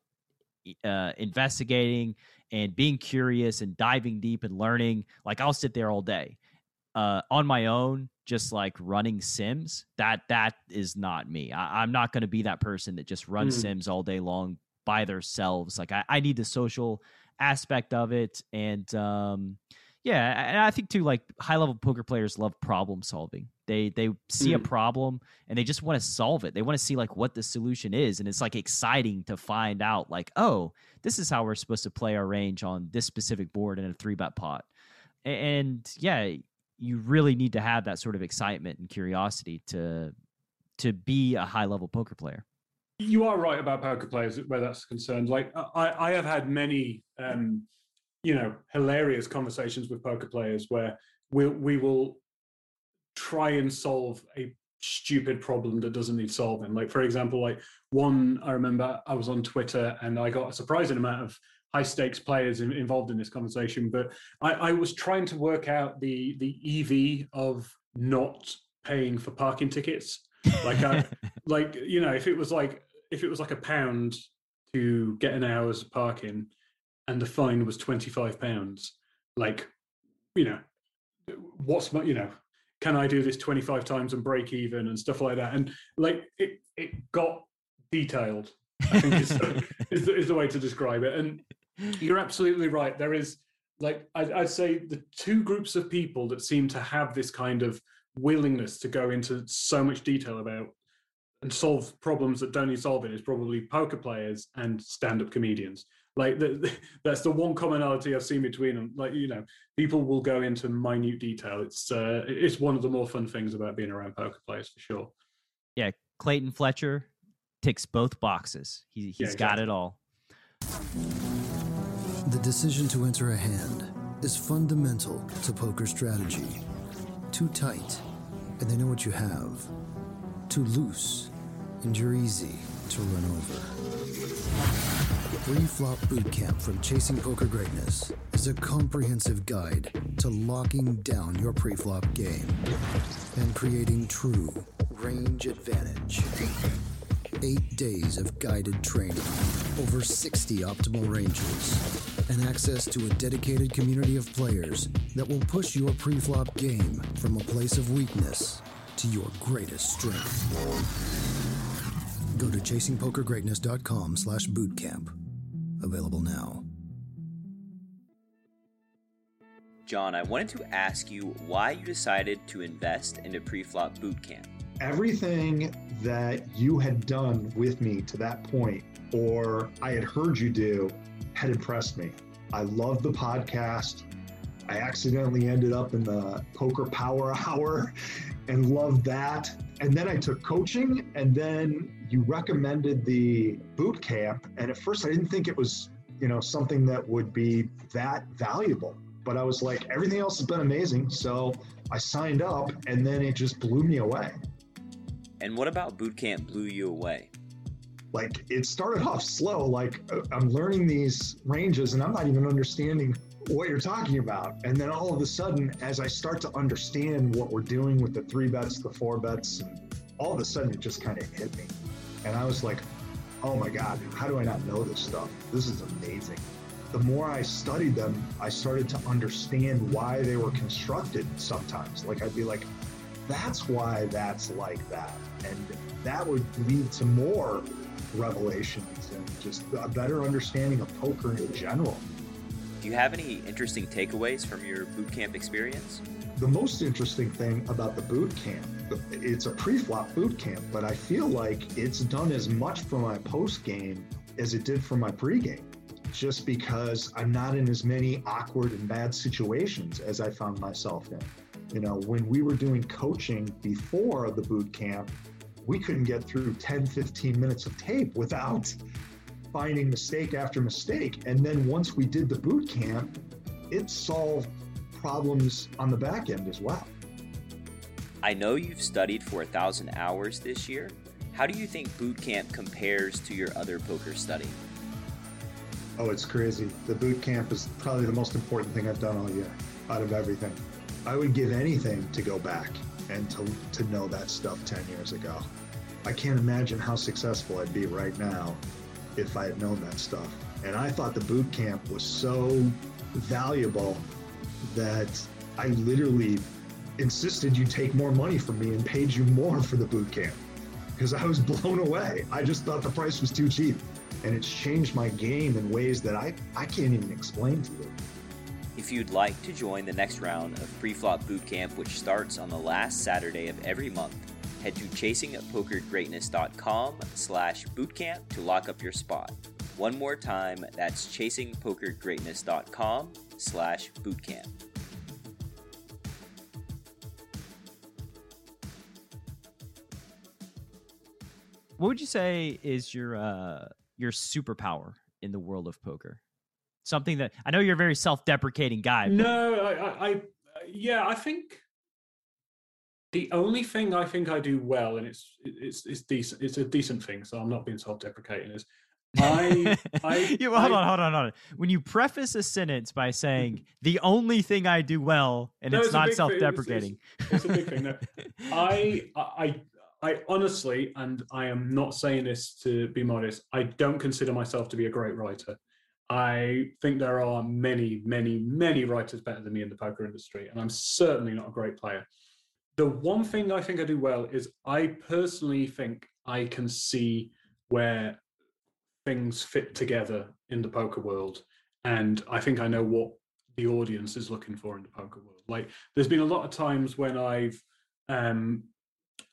Speaker 2: uh, investigating and being curious and diving deep and learning. Like I'll sit there all day. Uh, on my own, just like running Sims, that that is not me. I, am not going to be that person that just runs mm. Sims all day long by themselves. Like I, I need the social aspect of it, and um, Yeah, and I think too, like high level poker players love problem solving. They they see mm. a problem and they just want to solve it. They want to see like what the solution is, and it's like exciting to find out like, oh, this is how we're supposed to play our range on this specific board in a three bet pot. And yeah, you really need to have that sort of excitement and curiosity to to be a high level poker player.
Speaker 3: You are right about poker players where that's concerned. Like I, I have had many um, you know hilarious conversations with poker players where we we will try and solve a stupid problem that doesn't need solving. Like for example, like one I remember I was on Twitter and I got a surprising amount of high stakes players in, involved in this conversation, but I, I was trying to work out the the EV of not paying for parking tickets. Like I, like you know, if it was like if it was like a pound to get an hour's parking, and the fine was 25 pounds. Like you know what's my you know can i do this 25 times and break even and stuff like that? And like it it got detailed i think is, the, is, the, is the way to describe it. And you're absolutely right. There is like I'd, I'd say the two groups of people that seem to have this kind of willingness to go into so much detail about and solve problems that don't need solving is probably poker players and stand-up comedians like the, the, that's the one commonality I've seen between them. Like you know, people will go into minute detail. It's uh, it's one of the more fun things about being around poker players for sure.
Speaker 2: Yeah, Clayton Fletcher ticks both boxes. He he's yeah, exactly. got it all.
Speaker 1: The decision to enter a hand is fundamental to poker strategy. Too tight, and they know what you have. Too loose, and you're easy to run over. Pre-Flop Bootcamp from Chasing Poker Greatness is a comprehensive guide to locking down your pre-flop game and creating true range advantage. Eight days of guided training, over 60 optimal ranges, and access to a dedicated community of players that will push your pre-flop game from a place of weakness to your greatest strength. Go to chasingpokergreatness.com slash bootcamp Available now.
Speaker 2: John, I wanted to ask you why you decided to invest in a pre-flop boot camp.
Speaker 4: Everything that you had done with me to that point, or I had heard you do, had impressed me. I loved the podcast. I accidentally ended up in the poker power hour and loved that. And then I took coaching, and then you recommended the boot camp. And at first, I didn't think it was, you know, something that would be that valuable. But I was like, everything else has been amazing. So I signed up, and then it just blew me away.
Speaker 2: And what about boot camp blew you away?
Speaker 4: Like it started off slow. Like uh, I'm learning these ranges, and I'm not even understanding what you're talking about. And then all of a sudden, as I start to understand what we're doing with the three bets, the four bets, all of a sudden it just kind of hit me. And I was like, oh my God, how do I not know this stuff? This is amazing. The more I studied them, I started to understand why they were constructed sometimes. Like I'd be like, that's why that's like that. And that would lead to more revelations and just a better understanding of poker in general.
Speaker 2: Do you have any interesting takeaways from your boot camp experience?
Speaker 4: The most interesting thing about the boot camp, it's a pre-flop boot camp, but I feel like it's done as much for my post game as it did for my pre-game. Just because I'm not in as many awkward and bad situations as I found myself in. You know, when we were doing coaching before the boot camp, we couldn't get through 10, 15 minutes of tape without finding mistake after mistake. And then once we did the boot camp, it solved problems on the back end as well.
Speaker 2: I know you've studied for a thousand hours this year. How do you think boot camp compares to your other poker study?
Speaker 4: Oh, it's crazy. The boot camp is probably the most important thing I've done all year out of everything. I would give anything to go back and to, to know that stuff 10 years ago. I can't imagine how successful I'd be right now if I had known that stuff. And I thought the boot camp was so valuable that I literally insisted you take more money from me and paid you more for the boot camp because I was blown away. I just thought the price was too cheap. And it's changed my game in ways that I, I can't even explain to you.
Speaker 2: If you'd like to join the next round of Preflop Bootcamp, which starts on the last Saturday of every month, head to chasingpokergreatness.com slash bootcamp to lock up your spot. One more time, that's chasingpokergreatness.com slash bootcamp. What would you say is your uh, your superpower in the world of poker? Something that I know you're a very self-deprecating guy. but-
Speaker 3: No, I, I, I, yeah, I think the only thing I think I do well, and it's it's it's decent, it's a decent thing, so I'm not being self-deprecating. Is I, I,
Speaker 2: well, hold
Speaker 3: I-
Speaker 2: on, hold on, hold on. When you preface a sentence by saying the only thing I do well, and
Speaker 3: No,
Speaker 2: it's,
Speaker 3: it's
Speaker 2: not
Speaker 3: thing, it's-
Speaker 2: self-deprecating,
Speaker 3: it's a big thing, no. I, I, I honestly, and I am not saying this to be modest, I don't consider myself to be a great writer. I think there are many, many, many writers better than me in the poker industry, and I'm certainly not a great player. The one thing I think I do well is I personally think I can see where things fit together in the poker world, and I think I know what the audience is looking for in the poker world. Like, there's been a lot of times when I've um,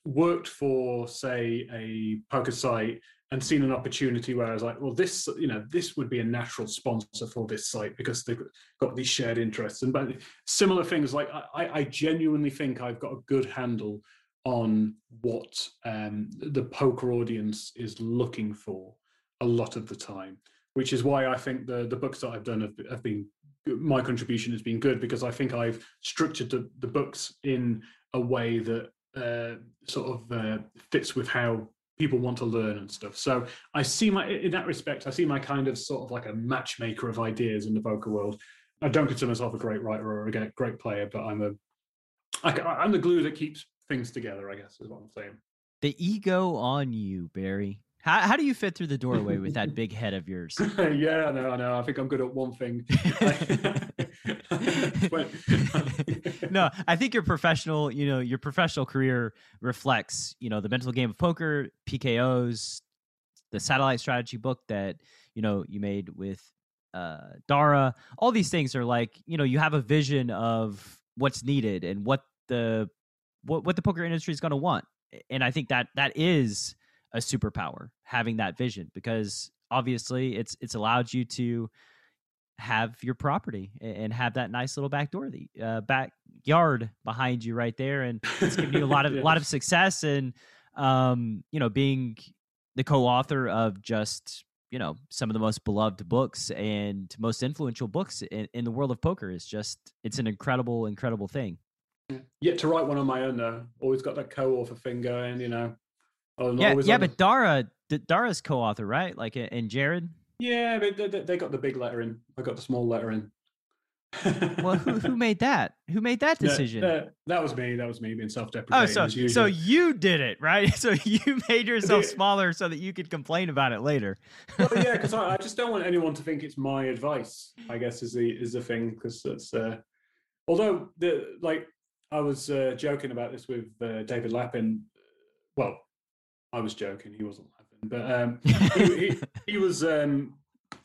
Speaker 3: worked for, say, a poker site and seen an opportunity where I was like, well, this, you know, this would be a natural sponsor for this site because they've got these shared interests. And but similar things, like I, I genuinely think I've got a good handle on what um, the poker audience is looking for a lot of the time, which is why I think the the books that I've done have, have been my contribution has been good because I think I've structured the, the books in a way that uh, sort of uh, fits with how people want to learn and stuff. So I see my in that respect, I see my kind of sort of like a matchmaker of ideas in the poker world. I don't consider myself a great writer or a great- player, but I'm a I, I'm the glue that keeps things together. I guess is what I'm saying.
Speaker 2: the ego on you, Barry. How how do you fit through the doorway with that big head of yours?
Speaker 3: yeah, I know, I know. I think I'm good at one thing.
Speaker 2: No, I think your professional, you know, your professional career reflects, you know, the mental game of poker, PKOs, the satellite strategy book that, you know, you made with uh Dara. All these things are like, you know, you have a vision of what's needed and what the what what the poker industry is going to want. And I think that that is a superpower having that vision because obviously it's it's allowed you to have your property and have that nice little back door, the uh, backyard behind you right there, and it's given you a lot of
Speaker 3: Yeah.
Speaker 2: lot of success and um, you know being the co-author of just you know some of the most beloved books and most influential books in, in the world of poker is just it's an incredible incredible thing.
Speaker 3: Yet to write one on my own though. Always got that co-author thing going, you know. Oh,
Speaker 2: yeah, yeah, but Dara, Dara's co-author, right? Like, and Jared.
Speaker 3: yeah, but they, they- got the big letter in. I got the small letter in.
Speaker 2: Well, who, who made that? Who made that decision?
Speaker 3: uh, that was me. That was me being self-deprecating.
Speaker 2: Oh, so so you did it, right? So you made yourself smaller so that you could complain about it later.
Speaker 3: well, yeah, because I, I just don't want anyone to think it's my advice. I guess is the is the thing because that's. Uh, although the like I was uh, joking about this with uh, David Lappin. Well, I was joking. He wasn't laughing, but um, he, he, he was um,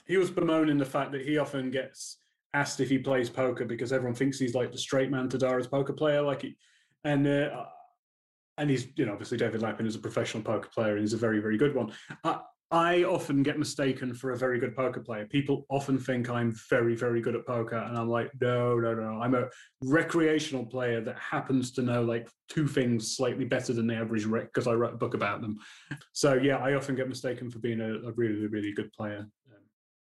Speaker 3: he was bemoaning the fact that he often gets asked if he plays poker because everyone thinks he's like the straight man to Dara's poker player, like he, and uh, and he's you know obviously David Lappin is a professional poker player and he's a very very good one. I, I often get mistaken for a very good poker player. People often think I'm very very good at poker, and I'm like, no no no, I'm a recreational player that happens to know like two things slightly better than the average rec because I wrote a book about them. So yeah, I often get mistaken for being a, a really really good player. Um,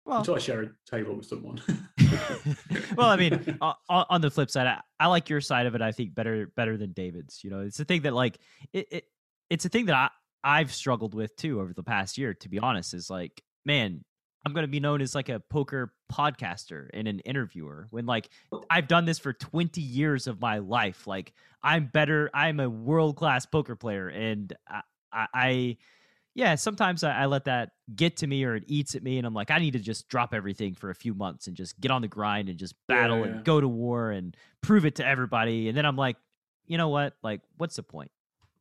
Speaker 2: Well,
Speaker 3: until I share a table with someone.
Speaker 2: well, I mean, o- o- on the flip side, I, I like your side of it. I think better better than David's. You know, it's a thing that like it, it it's a thing that I I've struggled with too over the past year. To be honest, is like, man, I'm going to be known as like a poker podcaster and an interviewer when like oh. I've done this for 20 years of my life. Like I'm better. I'm a world class poker player, and I, I, I yeah, sometimes I, I let that get to me or it eats at me, and I'm like, I need to just drop everything for a few months and just get on the grind and just
Speaker 3: Yeah,
Speaker 2: battle
Speaker 3: yeah.
Speaker 2: and go to war and prove it to everybody. And then I'm like, you know what? Like, what's the point?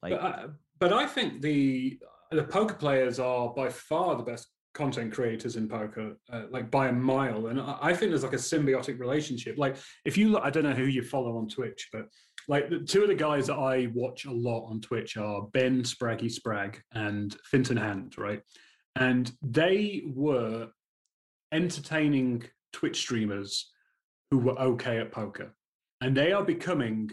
Speaker 2: Like,
Speaker 3: but, I, but I think the the poker players are by far the best content creators in poker, uh, like by a mile. And I, I think there's like a symbiotic relationship. Like if you look, I don't know who you follow on Twitch, but like the, two of the guys that I watch a lot on Twitch are Ben Spraggy Spragg and Fintan Hand, right? And they were entertaining Twitch streamers who were okay at poker. And they are becoming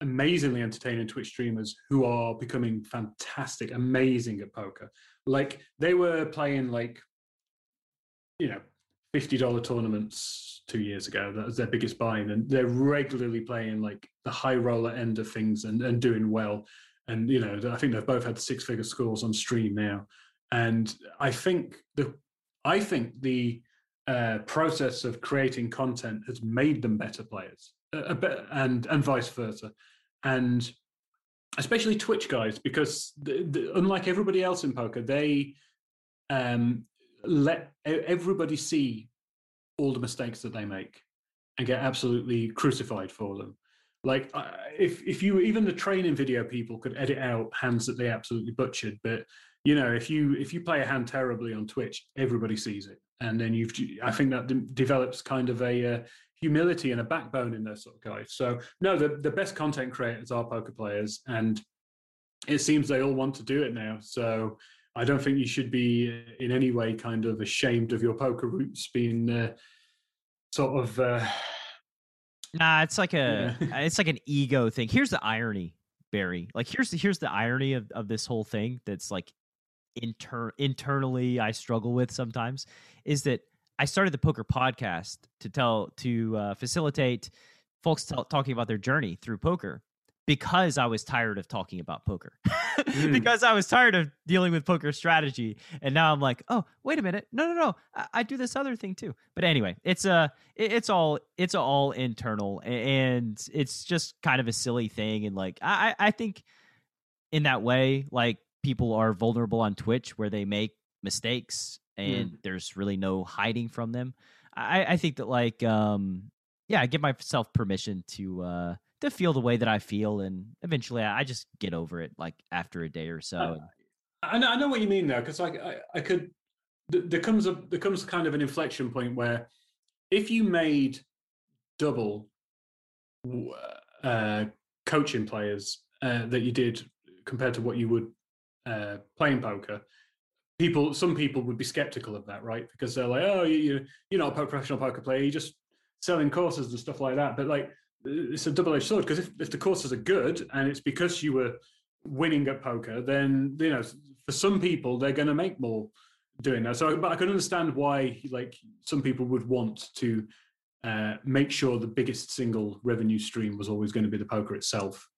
Speaker 3: amazingly entertaining Twitch streamers who are becoming fantastic, amazing at poker. Like they were playing like, you know, fifty dollar tournaments two years ago. That was their biggest buy-in, and they're regularly playing like the high roller end of things and, and doing well. And you know, I think they've both had six figure scores on stream now. And I think the I think the uh, process of creating content has made them better players, and and vice versa, and especially Twitch guys because the, the, unlike everybody else in poker, they um, let everybody see all the mistakes that they make and get absolutely crucified for them. Like if if you even the training video people could edit out hands that they absolutely butchered, but you know if you if you play a hand terribly on Twitch, everybody sees it and then you've i think that de- develops kind of a uh, humility and a backbone in those sort of guys. So no the, the best content creators are poker players and it seems they all want to do it now. So i don't think you should be in any way kind of ashamed of your poker roots being uh, sort of uh,
Speaker 2: nah it's like a it's like an ego thing. Here's the irony barry. Like here's the here's the irony of, of this whole thing that's like inter- internally I struggle with sometimes is that I started the poker podcast to tell to uh, facilitate folks t- talking about their journey through poker because I was tired of talking about poker. mm. Because I was tired of dealing with poker strategy. And now I'm like, oh, wait a minute. No, no, no. I, I do this other thing too. But anyway, it's uh it, it's all it's all internal and it's just kind of a silly thing. And like I I think in that way, like people are vulnerable on Twitch where they make mistakes and mm. there's really no hiding from them. I, I think that like um yeah, I give myself permission to uh to feel the way that I feel and eventually I, I just get over it like after a day or so. Uh,
Speaker 3: I, know, I know what you mean though, because like I, I could there comes a there comes kind of an inflection point where if you made double uh, coaching players uh, that you did compared to what you would uh, playing poker, people, some people would be skeptical of that, right? Because they're like, oh, you, you're not a professional poker player, you're just selling courses and stuff like that. But like, it's a double-edged sword because if, if the courses are good and it's because you were winning at poker, then you know, for some people, they're going to make more doing that. So, but I can understand why, like, some people would want to uh, make sure the biggest single revenue stream was always going to be the poker itself.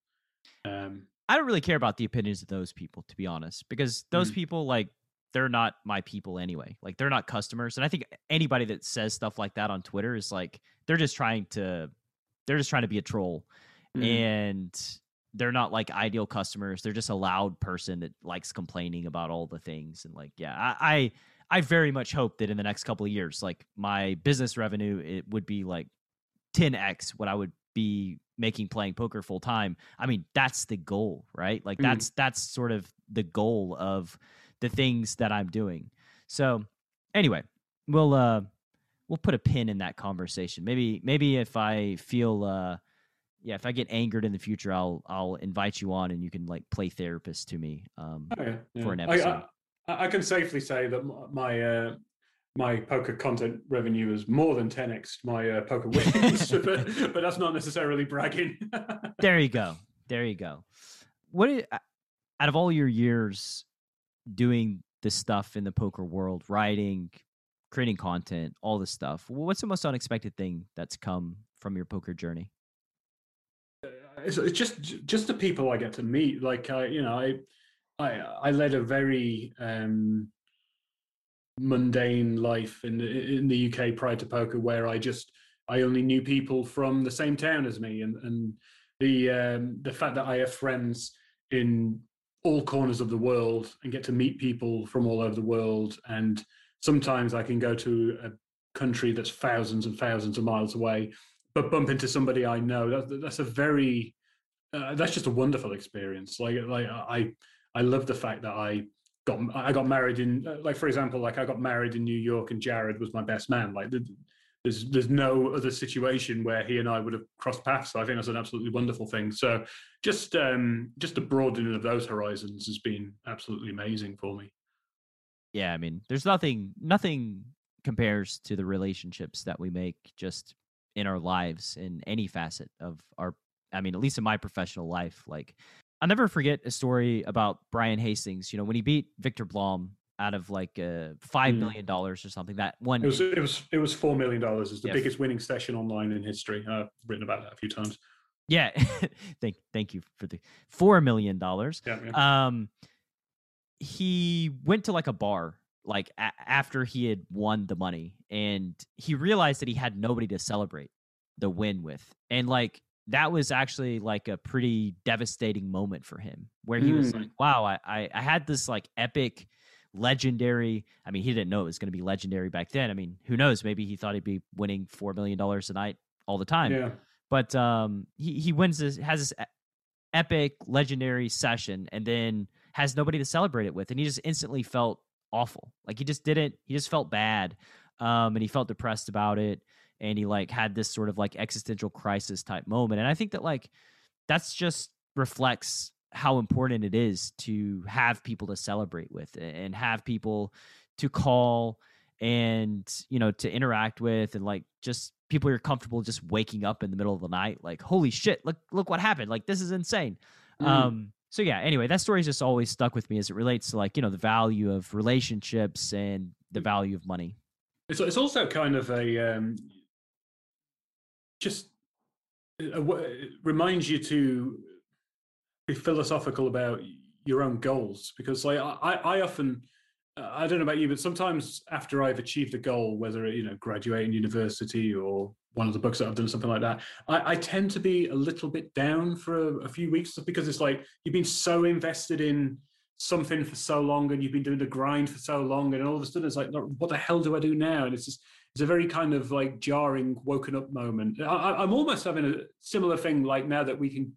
Speaker 2: Um, I don't really care about the opinions of those people, to be honest, because those mm. people like they're not my people anyway. Like they're not customers, and I think anybody that says stuff like that on Twitter is like they're just trying to they're just trying to be a troll, mm. and they're not like ideal customers. They're just a loud person that likes complaining about all the things, and like yeah, I. I I very much hope that in the next couple of years, like my business revenue, it would be like 10x what I would be making playing poker full time i mean that's the goal right like mm. that's that's sort of the goal of the things that i'm doing so anyway we'll uh we'll put a pin in that conversation maybe maybe if i feel uh yeah if i get angered in the future i'll i'll invite you on and you can like play therapist to me um oh, yeah, yeah. for an episode
Speaker 3: I, I, I, can safely say that my uh my poker content revenue is more than 10x my uh, poker wins, but, but, that's not necessarily bragging.
Speaker 2: there you go. There you go. What is, out of all your years doing the stuff in the poker world, writing, creating content, all this stuff, what's the most unexpected thing that's come from your poker journey?
Speaker 3: Uh, it's, it's just just the people I get to meet. Like I, you know, I I I led a very um mundane life in the, in the UK prior to poker, where I just I only knew people from the same town as me, and and the um, the fact that I have friends in all corners of the world and get to meet people from all over the world, and sometimes I can go to a country that's thousands and thousands of miles away, but bump into somebody I know. That, that's a very uh, that's just a wonderful experience. Like like I I love the fact that I got I got married in like for example like I got married in New York and Jared was my best man like there's there's no other situation where he and I would have crossed paths. So I think that's an absolutely wonderful thing. So just um just the broadening of those horizons has been absolutely amazing for me.
Speaker 2: Yeah I mean there's nothing nothing compares to the relationships that we make just in our lives in any facet of our I mean at least in my professional life. Like I'll never forget a story about Brian Hastings. You know, when he beat Viktor Blom out of like uh, five hmm. dollars or something. That one.
Speaker 3: It was it was it was four million dollars. It's the biggest winning session online in history. I've written about that a few times.
Speaker 2: Yeah, thank thank you for the four million dollars. Yeah, yeah. Um, he went to like a bar like a- after he had won the money, and he realized that he had nobody to celebrate the win with, and like that was actually like a pretty devastating moment for him where he mm. was like wow I, I, I had this like epic legendary. I mean he didn't know it was going to be legendary back then. I mean who knows? Maybe he thought he'd be winning four million dollars a night all the time.
Speaker 3: Yeah.
Speaker 2: but um he, he wins this has this epic legendary session and then has nobody to celebrate it with and he just instantly felt awful. Like he just didn't he just felt bad um and he felt depressed about it and he like had this sort of like existential crisis type moment. And i think that like that's just reflects how important it is to have people to celebrate with and have people to call and you know to interact with and like just people you're comfortable just waking up in the middle of the night like holy shit look look what happened like this is insane mm. um so yeah anyway that story's just always stuck with me as it relates to like you know the value of relationships and the value of money
Speaker 3: it's, it's also kind of a um just uh, reminds you to be philosophical about your own goals because like I, I often uh, I don't know about you, but sometimes after I've achieved a goal, whether you know graduating university or one of the books that I've done, something like that, I, I tend to be a little bit down for a, a, few weeks because it's like you've been so invested in something for so long and you've been doing the grind for so long, and all of a sudden it's like, what the hell do I do now? And it's just it's a very kind of like jarring woken up moment. I, am almost having a similar thing like now that we can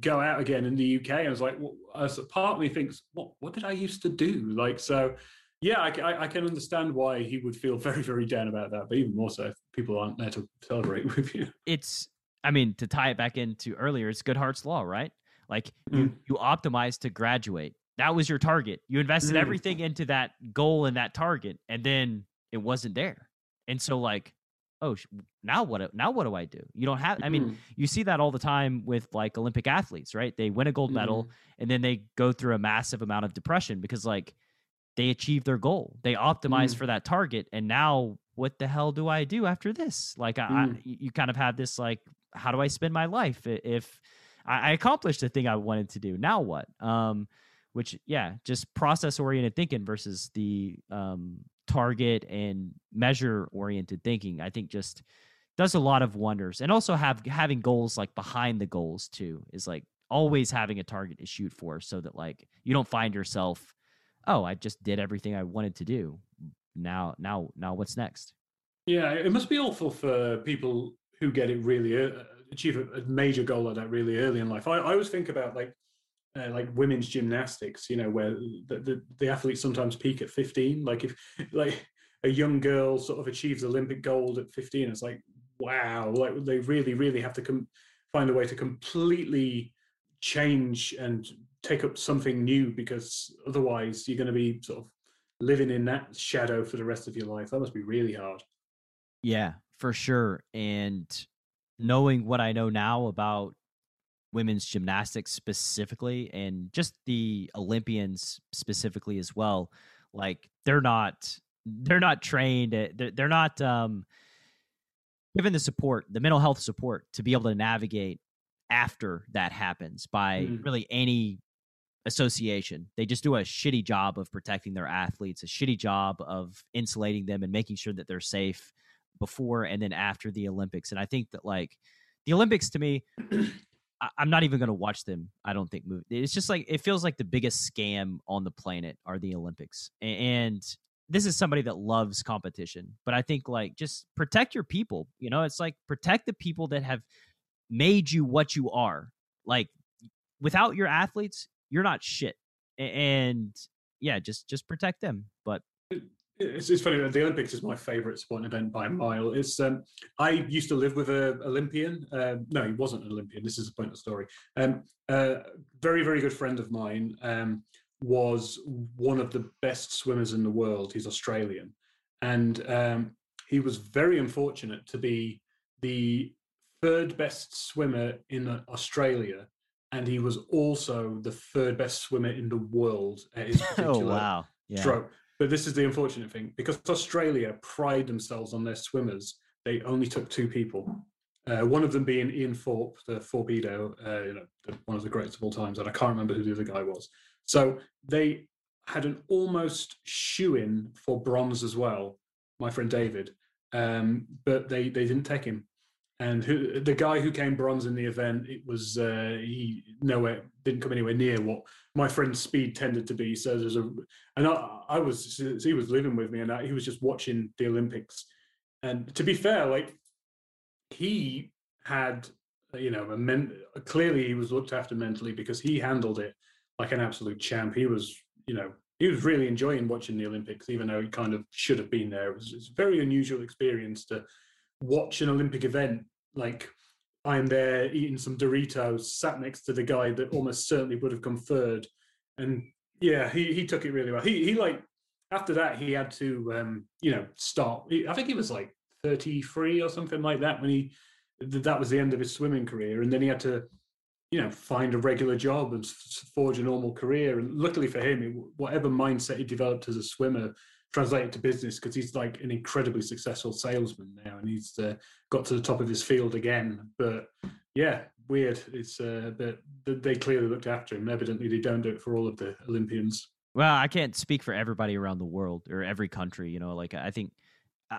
Speaker 3: go out again in the UK. I was like, well, as part of me thinks, what what did I used to do? Like so. Yeah, I, I, can understand why he would feel very, very down about that. But even more so if people aren't there to celebrate with you.
Speaker 2: It's, I mean, to tie it back into earlier, it's Goodhart's law, right? Like mm. you, you optimize to graduate. That was your target. You invested mm. everything into that goal and that target, and then it wasn't there. And so like, oh, now what? Now what do I do? You don't have. I mean, mm-hmm. you see that all the time with like Olympic athletes, right? They win a gold medal mm-hmm. and then they go through a massive amount of depression because like they achieve their goal, they optimize mm. for that target, and now what the hell do I do after this? Like, mm. I, you kind of have this like, how do I spend my life if I, I accomplished the thing I wanted to do? Now what? Um, which yeah, just process oriented thinking versus the um target and measure oriented thinking i think just does a lot of wonders and also have having goals like behind the goals too is like always having a target to shoot for so that like you don't find yourself oh i just did everything i wanted to do. Now now now what's next?
Speaker 3: Yeah it must be awful for people who get it really uh, achieve a, a major goal like that really early in life. I, I always think about like uh, like women's gymnastics, you know, where the, the, the athletes sometimes peak at 15. Like if like a young girl sort of achieves Olympic gold at 15, it's like, wow, like they really, really have to com- find a way to completely change and take up something new because otherwise you're going to be sort of living in that shadow for the rest of your life. That must be really hard.
Speaker 2: Yeah, for sure. And knowing what I know now about women's gymnastics specifically and just the Olympians specifically as well. Like they're not they're not trained they're, they're not um given the support, the mental health support to be able to navigate after that happens by mm-hmm. really any association. They just do a shitty job of protecting their athletes, a shitty job of insulating them and making sure that they're safe before and then after the Olympics. And I think that like the Olympics to me I, am not even going to watch them. I don't think move. It's just like it feels like the biggest scam on the planet are the Olympics, and this is somebody that loves competition. But I think like just protect your people. You know, it's like protect the people that have made you what you are. Like without your athletes, you're not shit. And yeah, just just protect them. But
Speaker 3: it's, it's funny the Olympics is my favorite sporting event by a mile. It's um, I used to live with a Olympian. Um, no, he wasn't an Olympian. This is a point of story. Um, uh, very very good friend of mine um, was one of the best swimmers in the world. He's Australian, and um, he was very unfortunate to be the third best swimmer in Australia, and he was also the third best swimmer in the world at his oh, particular oh, wow. yeah. stroke. But this is the unfortunate thing because Australia pride themselves on their swimmers. They only took two people. Uh, one of them being Ian Thorpe, the Thorpedo, uh, you know, one of the greatest of all times, and I can't remember who the other guy was. So they had an almost shoe in for bronze as well. My friend David, um, but they they didn't take him and who, the guy who came bronze in the event, it was uh, he nowhere didn't come anywhere near what my friend's speed tended to be. So there's a, and I, I was he was living with me, and I, he was just watching the Olympics. And to be fair, like he had, you know, a men, clearly he was looked after mentally because he handled it like an absolute champ. He was, you know, he was really enjoying watching the Olympics, even though he kind of should have been there. It was, it was a very unusual experience to watch an Olympic event like I'm there eating some Doritos, sat next to the guy that almost certainly would have third, and yeah, he he took it really well. He he like after that he had to um, you know stop. I think he was like 33 or something like that when he that was the end of his swimming career, and then he had to you know find a regular job and forge a normal career. And luckily for him, whatever mindset he developed as a swimmer translate it to business because he's like an incredibly successful salesman now and he's uh, got to the top of his field again. But yeah weird. It's uh, but they clearly looked after him. Evidently they don't do it for all of the olympians.
Speaker 2: Well i can't speak for everybody around the world or every country you know like i think uh,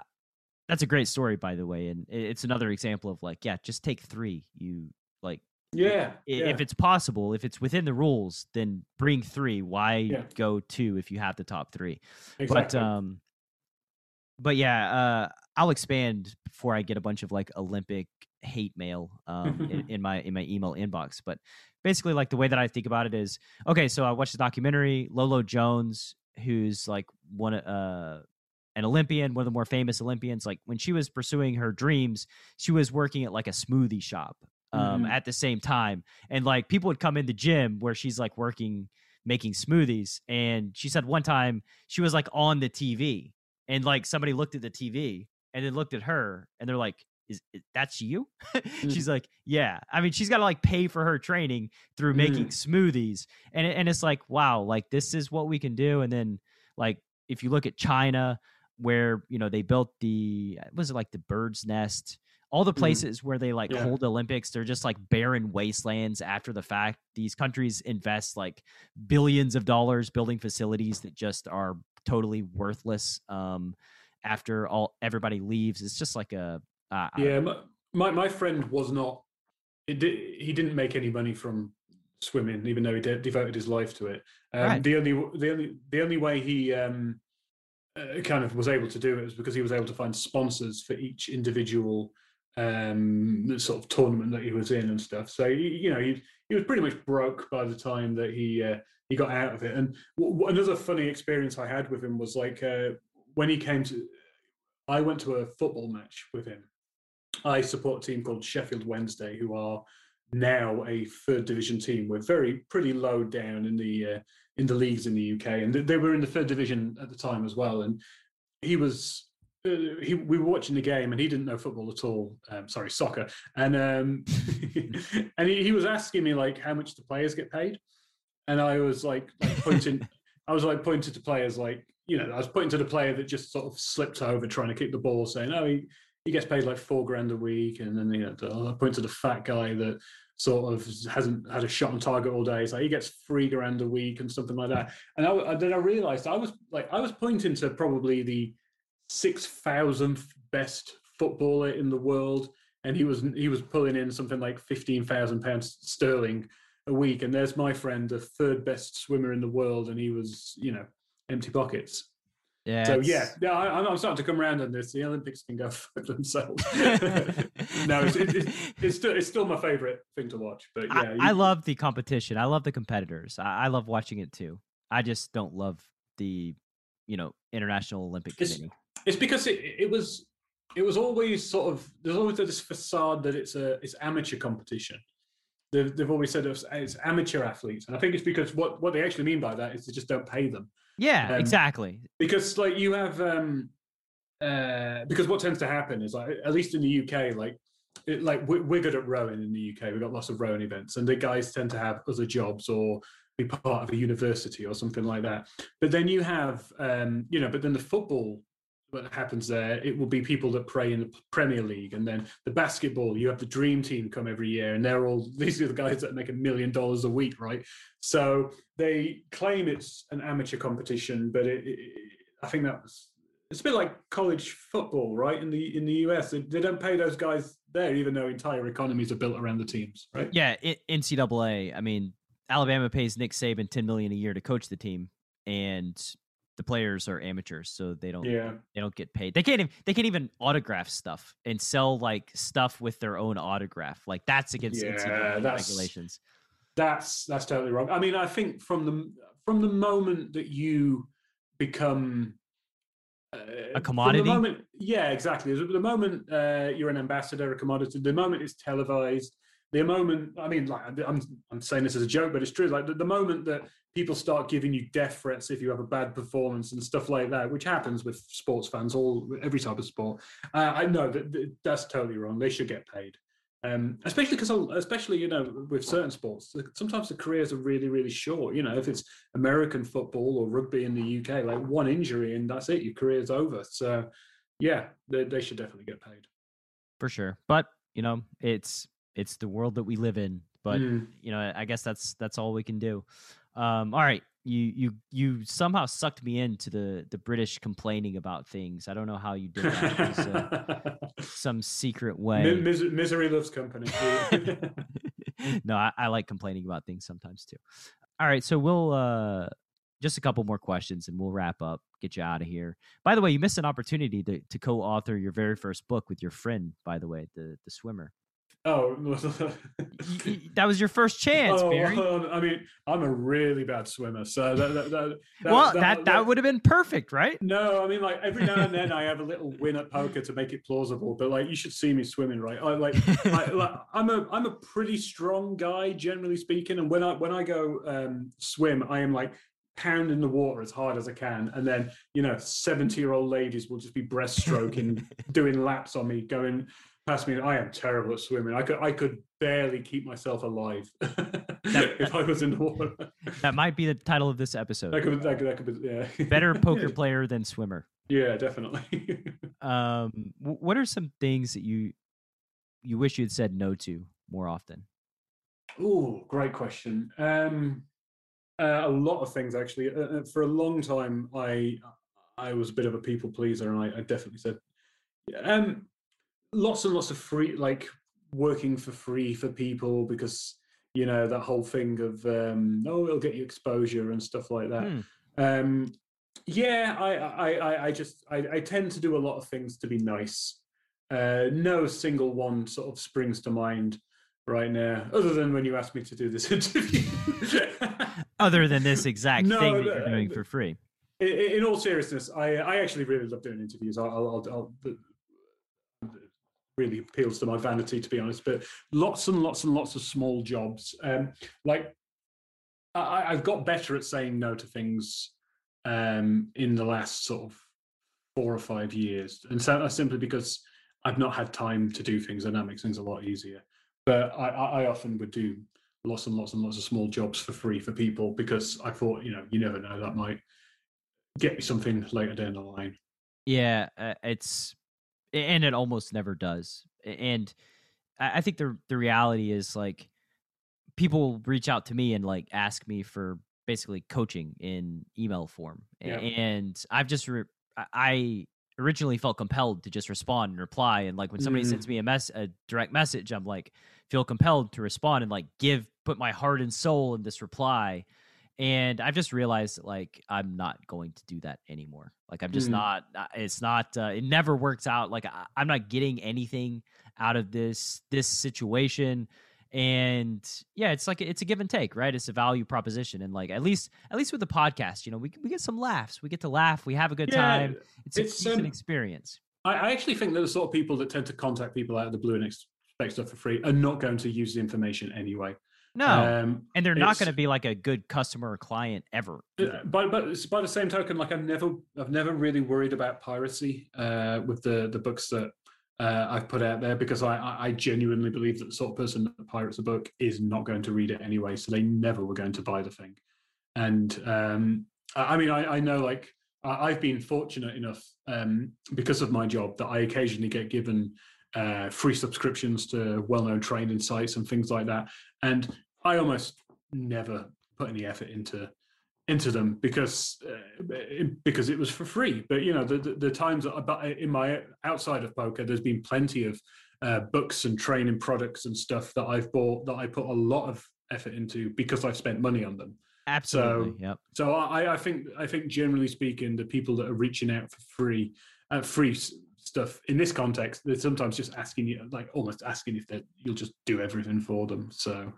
Speaker 2: that's a great story by the way and it's another example of like yeah just take three you like
Speaker 3: yeah,
Speaker 2: if,
Speaker 3: yeah.
Speaker 2: if it's possible, if it's within the rules, then bring three. Why yeah. go two if you have the top three? Exactly. But um, but yeah, uh, I'll expand before I get a bunch of like Olympic hate mail um in, in, my in my email inbox. But basically, like the way that I think about it is okay. So I watched the documentary Lolo Jones, who's like one uh an Olympian, one of the more famous Olympians. Like when she was pursuing her dreams, she was working at like a smoothie shop um, mm-hmm. at the same time. And like people would come in the gym where she's like working making smoothies. And she said one time she was like on the TV and like somebody looked at the TV and then looked at her and they're like, is, is that's you? mm-hmm. She's like, yeah. I mean, she's got to like pay for her training through mm-hmm. making smoothies. And, and it's like, wow, like this is what we can do. And then like, if you look at China, where you know they built the was it like the bird's nest all the mm-hmm. places mm-hmm. where they like yeah. hold olympics they're just like barren wastelands after the fact these countries invest like billions of dollars building facilities that just are totally worthless um after all everybody leaves it's just like a uh,
Speaker 3: yeah my, my friend was not did, he didn't make any money from swimming even though he de- devoted his life to it um, right. the only the only the only way he um uh, kind of was able to do it was because he was able to find sponsors for each individual um, the sort of tournament that he was in and stuff. So you know he he was pretty much broke by the time that he uh, he got out of it. And w- another funny experience I had with him was like uh, when he came to, I went to a football match with him. I support a team called Sheffield Wednesday, who are now a third division team. We're very pretty low down in the uh, in the leagues in the UK, and they were in the third division at the time as well. And he was uh, he, we were watching the game and he didn't know football at all. Um, sorry, soccer. And um, and he, he, was asking me like how much the players get paid, and I was like, like pointing. I was like pointing to players like you know I was pointing to the player that just sort of slipped over trying to kick the ball, saying, "Oh, he, he gets paid like four grand a week," and then you know I point to the fat guy that sort of hasn't had a shot on target all day. So he gets three grand a week and something like that. And I, then I realized I was like I was pointing to probably the six thousandth best footballer in the world, and he was he was pulling in something like fifteen thousand pounds sterling a week. And there's my friend, the third best swimmer in the world, and he was you know empty pockets. Yeah. So yeah, yeah, I, am starting to come around on this. The Olympics can go for themselves. no, it's, it's, it's, still it's still my favorite thing to watch. But yeah,
Speaker 2: I, you, I love the competition. I love the competitors. I, I love watching it too. I just don't love the you know International Olympic Committee.
Speaker 3: It's because it, it was it was always sort of there's always this facade that it's a it's amateur competition. They've, they've always said it's, it's amateur athletes, and I think it's because what what they actually mean by that is they just don't pay them.
Speaker 2: Yeah,
Speaker 3: um,
Speaker 2: exactly.
Speaker 3: because like you have um uh because what tends to happen is like at least in the uk like it, like we're, we're good at rowing in the uk we've got lots of rowing events and the guys tend to have other jobs or be part of a university or something like that but then you have um you know but then the football what happens there it will be people that play in the premier league. And then the basketball you have the dream team come every year and they're all these are the guys that make a million dollars a week right? So they claim it's an amateur competition but it, it, i think that's it's a bit like college football right? In the in the us they, they don't pay those guys there even though entire economies are built around the teams right?
Speaker 2: Yeah, NCAA. I mean, Alabama pays Nick Saban ten million a year to coach the team, and the players are amateurs, so they don't
Speaker 3: yeah
Speaker 2: they don't get paid. They can't even they can't even autograph stuff and sell like stuff with their own autograph. Like that's against
Speaker 3: Yeah, that's-
Speaker 2: regulations.
Speaker 3: that's that's totally wrong i mean i think from the from the moment that you become uh, the
Speaker 2: commodity?
Speaker 3: moment, yeah, exactly. The moment uh, you're an ambassador, a commodity, the moment it's televised, the moment, I mean, like I'm, I'm saying this as a joke, but it's true. Like the, the moment that people start giving you death threats if you have a bad performance and stuff like that, which happens with sports fans, all every type of sport. Uh, I know that, that that's totally wrong. They should get paid. Um, especially because, especially you know, with certain sports, sometimes the careers are really, really short. You know, if it's American football or rugby in the UK, like one injury and that's it, your career's over. So, yeah, they, they should definitely get paid.
Speaker 2: for sure. But you know, it's it's the world that we live in. But
Speaker 3: Mm.
Speaker 2: you know, I guess that's that's all we can do. Um, all right, you you you somehow sucked me into the the British complaining about things. I don't know how you did that. Uh, some secret way.
Speaker 3: mis- misery loves company.
Speaker 2: no, I, I like complaining about things sometimes too. All right, so we'll uh just a couple more questions and we'll wrap up, get you out of here. By the way, you missed an opportunity to, to co-author your very first book with your friend, by the way, the the swimmer.
Speaker 3: Oh,
Speaker 2: that was your first chance,
Speaker 3: oh,
Speaker 2: Barry.
Speaker 3: I mean, I'm a really bad swimmer, so that that, that,
Speaker 2: well, that that, would have been perfect, right?
Speaker 3: No, I mean, like every now and then I have a little win at poker to make it plausible. But like, you should see me swimming, right? I like, I, like I'm a I'm a pretty strong guy, generally speaking. And when I when I go um, swim, I am like pounding the water as hard as I can. And then you know, seventy year old ladies will just be breaststroking, doing laps on me, going past me. I am terrible at swimming. I could I could barely keep myself alive if I was in the water.
Speaker 2: that might be the title of this episode.
Speaker 3: That could that could, that could be yeah.
Speaker 2: Better poker player than swimmer.
Speaker 3: Yeah, definitely.
Speaker 2: Um, what are some things that you you wish you'd said no to more often?
Speaker 3: Oh, great question. Um, uh, a lot of things actually. Uh, uh, for a long time, I I was a bit of a people pleaser, and I, I definitely said, yeah um, lots and lots of free, like working for free for people because you know that whole thing of um, oh, it'll get you exposure and stuff like that.
Speaker 2: Hmm.
Speaker 3: Um, yeah, I, I, I, I just, I, I tend to do a lot of things to be nice. Uh, no single one sort of springs to mind right now, other than when you asked me to do this interview.
Speaker 2: Other than this exact
Speaker 3: No,
Speaker 2: thing that you're doing for free.
Speaker 3: in, all seriousness, I, I actually really love doing interviews. I'll, I'll, I'll, I'll really appeals to my vanity, to be honest. But lots and lots and lots of small jobs. Um, like I, I've got better at saying no to things um, in the last sort of four or five years, and so that's simply because I've not had time to do things, and that makes things a lot easier. But I, I I often would do lots and lots and lots of small jobs for free for people because I thought, you know, you never know, that might get me something later down the line.
Speaker 2: Yeah, uh, it's and it almost never does. And I think the the reality is like people reach out to me and like ask me for basically coaching in email form,
Speaker 3: Yeah.
Speaker 2: and I've just re- I- I originally felt compelled to just respond and reply, and like when somebody
Speaker 3: Mm.
Speaker 2: sends me a mess a direct message, I'm like feel compelled to respond and like give put my heart and soul in this reply. And I've just realized like I'm not going to do that anymore. Like I'm just
Speaker 3: Mm.
Speaker 2: not. uh, It's not. Uh, it never works out. Like I, I'm not getting anything out of this this situation, and yeah it's like it's a give and take right it's a value proposition and like at least at least with the podcast you know we, we get some laughs we get to laugh we have a good
Speaker 3: Yeah,
Speaker 2: time it's,
Speaker 3: it's,
Speaker 2: a decent
Speaker 3: um,
Speaker 2: experience
Speaker 3: I, I actually think that the sort of people that tend to contact people out of the blue and expect stuff for free are not going to use the information anyway.
Speaker 2: No
Speaker 3: Um,
Speaker 2: and they're not going to be like a good customer or client ever
Speaker 3: Uh, But but it's by the same token, like I've never I've never really worried about piracy uh, with the the books that uh, I've put out there because I I genuinely believe that the sort of person that pirates a book is not going to read it anyway, so they never were going to buy the thing. And um, I I mean, I, I know like I've been fortunate enough um, because of my job that I occasionally get given uh, free subscriptions to well-known training sites and things like that, and I almost never put any effort into into them because uh, because it was for free. But you know, the the, the times that but in my outside of poker, there's been plenty of uh, books and training products and stuff that I've bought that I put a lot of effort into because I've spent money on them.
Speaker 2: absolutely yep
Speaker 3: So I, I think I think generally speaking, the people that are reaching out for free uh, free stuff in this context, they're sometimes just asking you, like almost asking if that you'll just do everything for them. So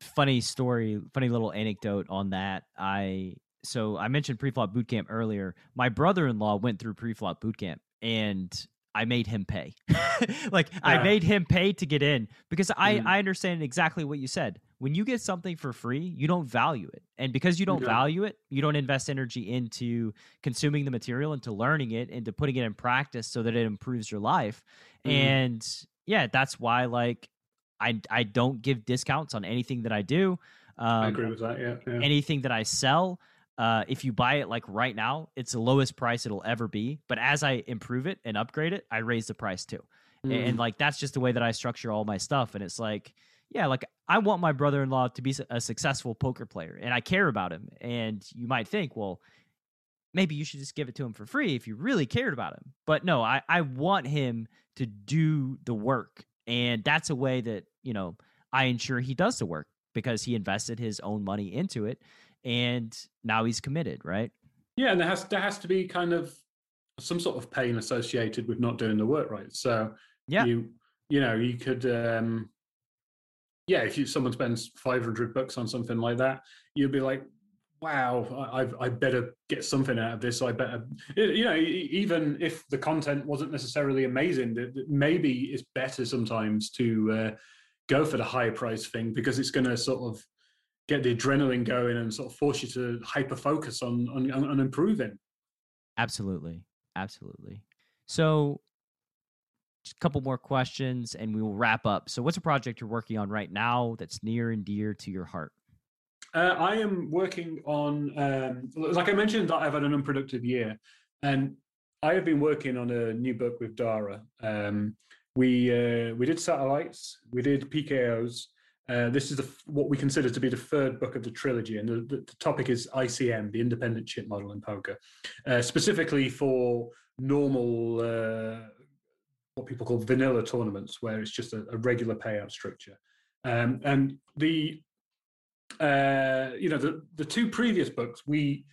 Speaker 2: funny story, funny little anecdote on that. I so I mentioned pre-flop bootcamp earlier. My brother-in-law went through pre-flop bootcamp and I made him pay. like I made him pay to get in because I
Speaker 3: Mhm.
Speaker 2: I understand exactly what you said. When you get something for free, you don't value it. And because you don't
Speaker 3: Yeah.
Speaker 2: value it, you don't invest energy into consuming the material, into learning it, into putting it in practice so that it improves your life.
Speaker 3: Mhm.
Speaker 2: And yeah, that's why like I I don't give discounts on anything that I do. Um,
Speaker 3: I agree with that. Yeah, yeah.
Speaker 2: anything that I sell, uh, if you buy it like right now, it's the lowest price it'll ever be. But as I improve it and upgrade it, I raise the price too.
Speaker 3: Mm.
Speaker 2: And like that's just the way that I structure all my stuff. And it's like, yeah, like I want my brother in law to be a successful poker player, and I care about him. And you might think, well, maybe you should just give it to him for free if you really cared about him. But no, I, I want him to do the work. And that's a way that, you know, I ensure he does the work because he invested his own money into it and now he's committed, right?
Speaker 3: Yeah, and there has there has to be kind of some sort of pain associated with not doing the work right. So
Speaker 2: Yeah.
Speaker 3: you you know you could um yeah if you someone spends five hundred bucks on something like that, you'd be like, wow, I I've, better get something out of this. I better you know even if the content wasn't necessarily amazing, maybe it's better sometimes to uh, go for the higher price thing because it's going to sort of get the adrenaline going and sort of force you to hyper focus on, on, on improving.
Speaker 2: Absolutely. Absolutely. So, just a couple more questions and we will wrap up. So, what's a project you're working on right now that's near and dear to your heart?
Speaker 3: Uh, I am working on, um, like I mentioned, that I've had an unproductive year, and I have been working on a new book with Dara. Um, we uh, we did satellites, we did PKOs. Uh, this is the, what we consider to be the third book of the trilogy, and the, the, topic is ICM, the independent chip model in poker, uh, specifically for normal, uh, what people call vanilla tournaments, where it's just a, a regular payout structure. Um, and the uh, you know the the two previous books we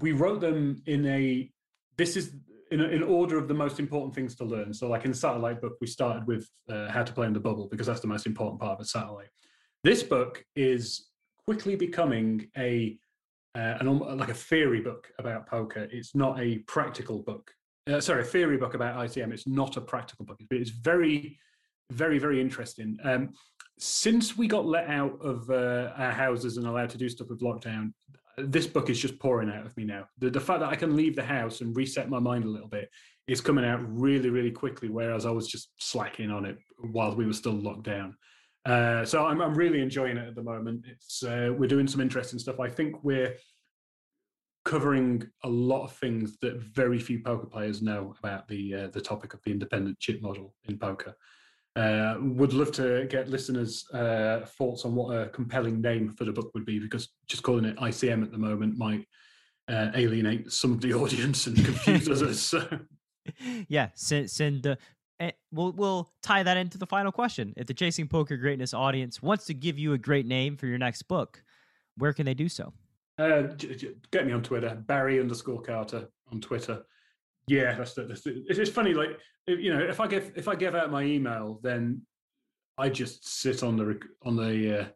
Speaker 3: we wrote them in a this is in, a, in order of the most important things to learn. So like in the satellite book we started with uh, how to play in the bubble because that's the most important part of a satellite. This book is quickly becoming a uh, an like a theory book about poker. It's not a practical book uh, sorry a theory book about icm it's not a practical book but it's very very very interesting um, since we got let out of uh, our houses and allowed to do stuff with lockdown, this book is just pouring out of me now. The, the fact that I can leave the house and reset my mind a little bit is coming out really, really quickly, whereas I was just slacking on it while we were still locked down. Uh, so I'm, I'm really enjoying it at the moment. It's uh, we're doing some interesting stuff. I think we're covering a lot of things that very few poker players know about the uh, the topic of the independent chip model in poker. Uh, would love to get listeners' uh, thoughts on what a compelling name for the book would be, because just calling it ICM at the moment might uh, alienate some of the audience and confuse us. So,
Speaker 2: yeah, send send. Uh, eh, we'll we'll tie that into the final question. If the Chasing Poker Greatness audience wants to give you a great name for your next book, where can they do so?
Speaker 3: Uh, get me on Twitter, Barry underscore Carter on Twitter. Yeah, that's the, that's the, it's, it's funny. Like you know, if I give if I give out my email, then I just sit on the on the uh,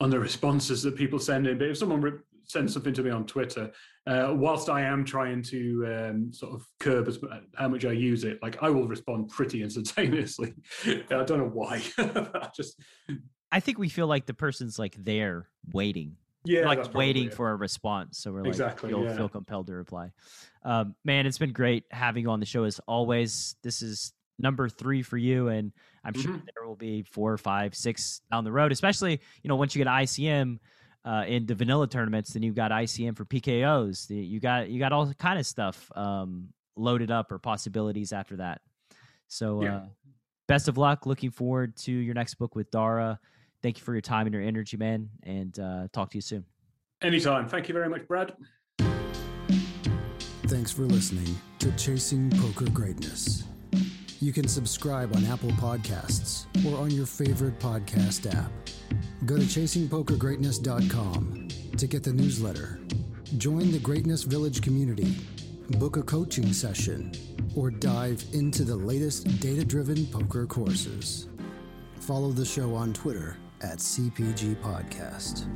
Speaker 3: on the responses that people send in. But if someone re- sends something to me on Twitter, uh, whilst I am trying to um, sort of curb as, how much I use it, like I will respond pretty instantaneously. I don't know why. I just
Speaker 2: I think we feel like the person's like there waiting.
Speaker 3: Yeah,
Speaker 2: like waiting for a response. So we're like
Speaker 3: exactly,
Speaker 2: feel,
Speaker 3: yeah.
Speaker 2: feel compelled to reply. Um, man, it's been great having you on the show as always. This is number three for you, and I'm sure
Speaker 3: Mhm.
Speaker 2: there will be four, five, six down the road. Especially you know once you get ICM uh, in the vanilla tournaments, then you've got ICM for PKOs. You got you got all kind of stuff um, loaded up or possibilities after that. So
Speaker 3: Yeah.
Speaker 2: uh, best of luck. Looking forward to your next book with Dara. Thank you for your time and your energy, man, and uh, talk to you soon.
Speaker 3: Anytime. Thank you very much, Brad.
Speaker 1: Thanks for listening to Chasing Poker Greatness. You can subscribe on Apple Podcasts or on your favorite podcast app. Go to chasingpokergreatness.com to get the newsletter. Join the Greatness Village community, book a coaching session, or dive into the latest data driven poker courses. Follow the show on Twitter at CPG Podcast.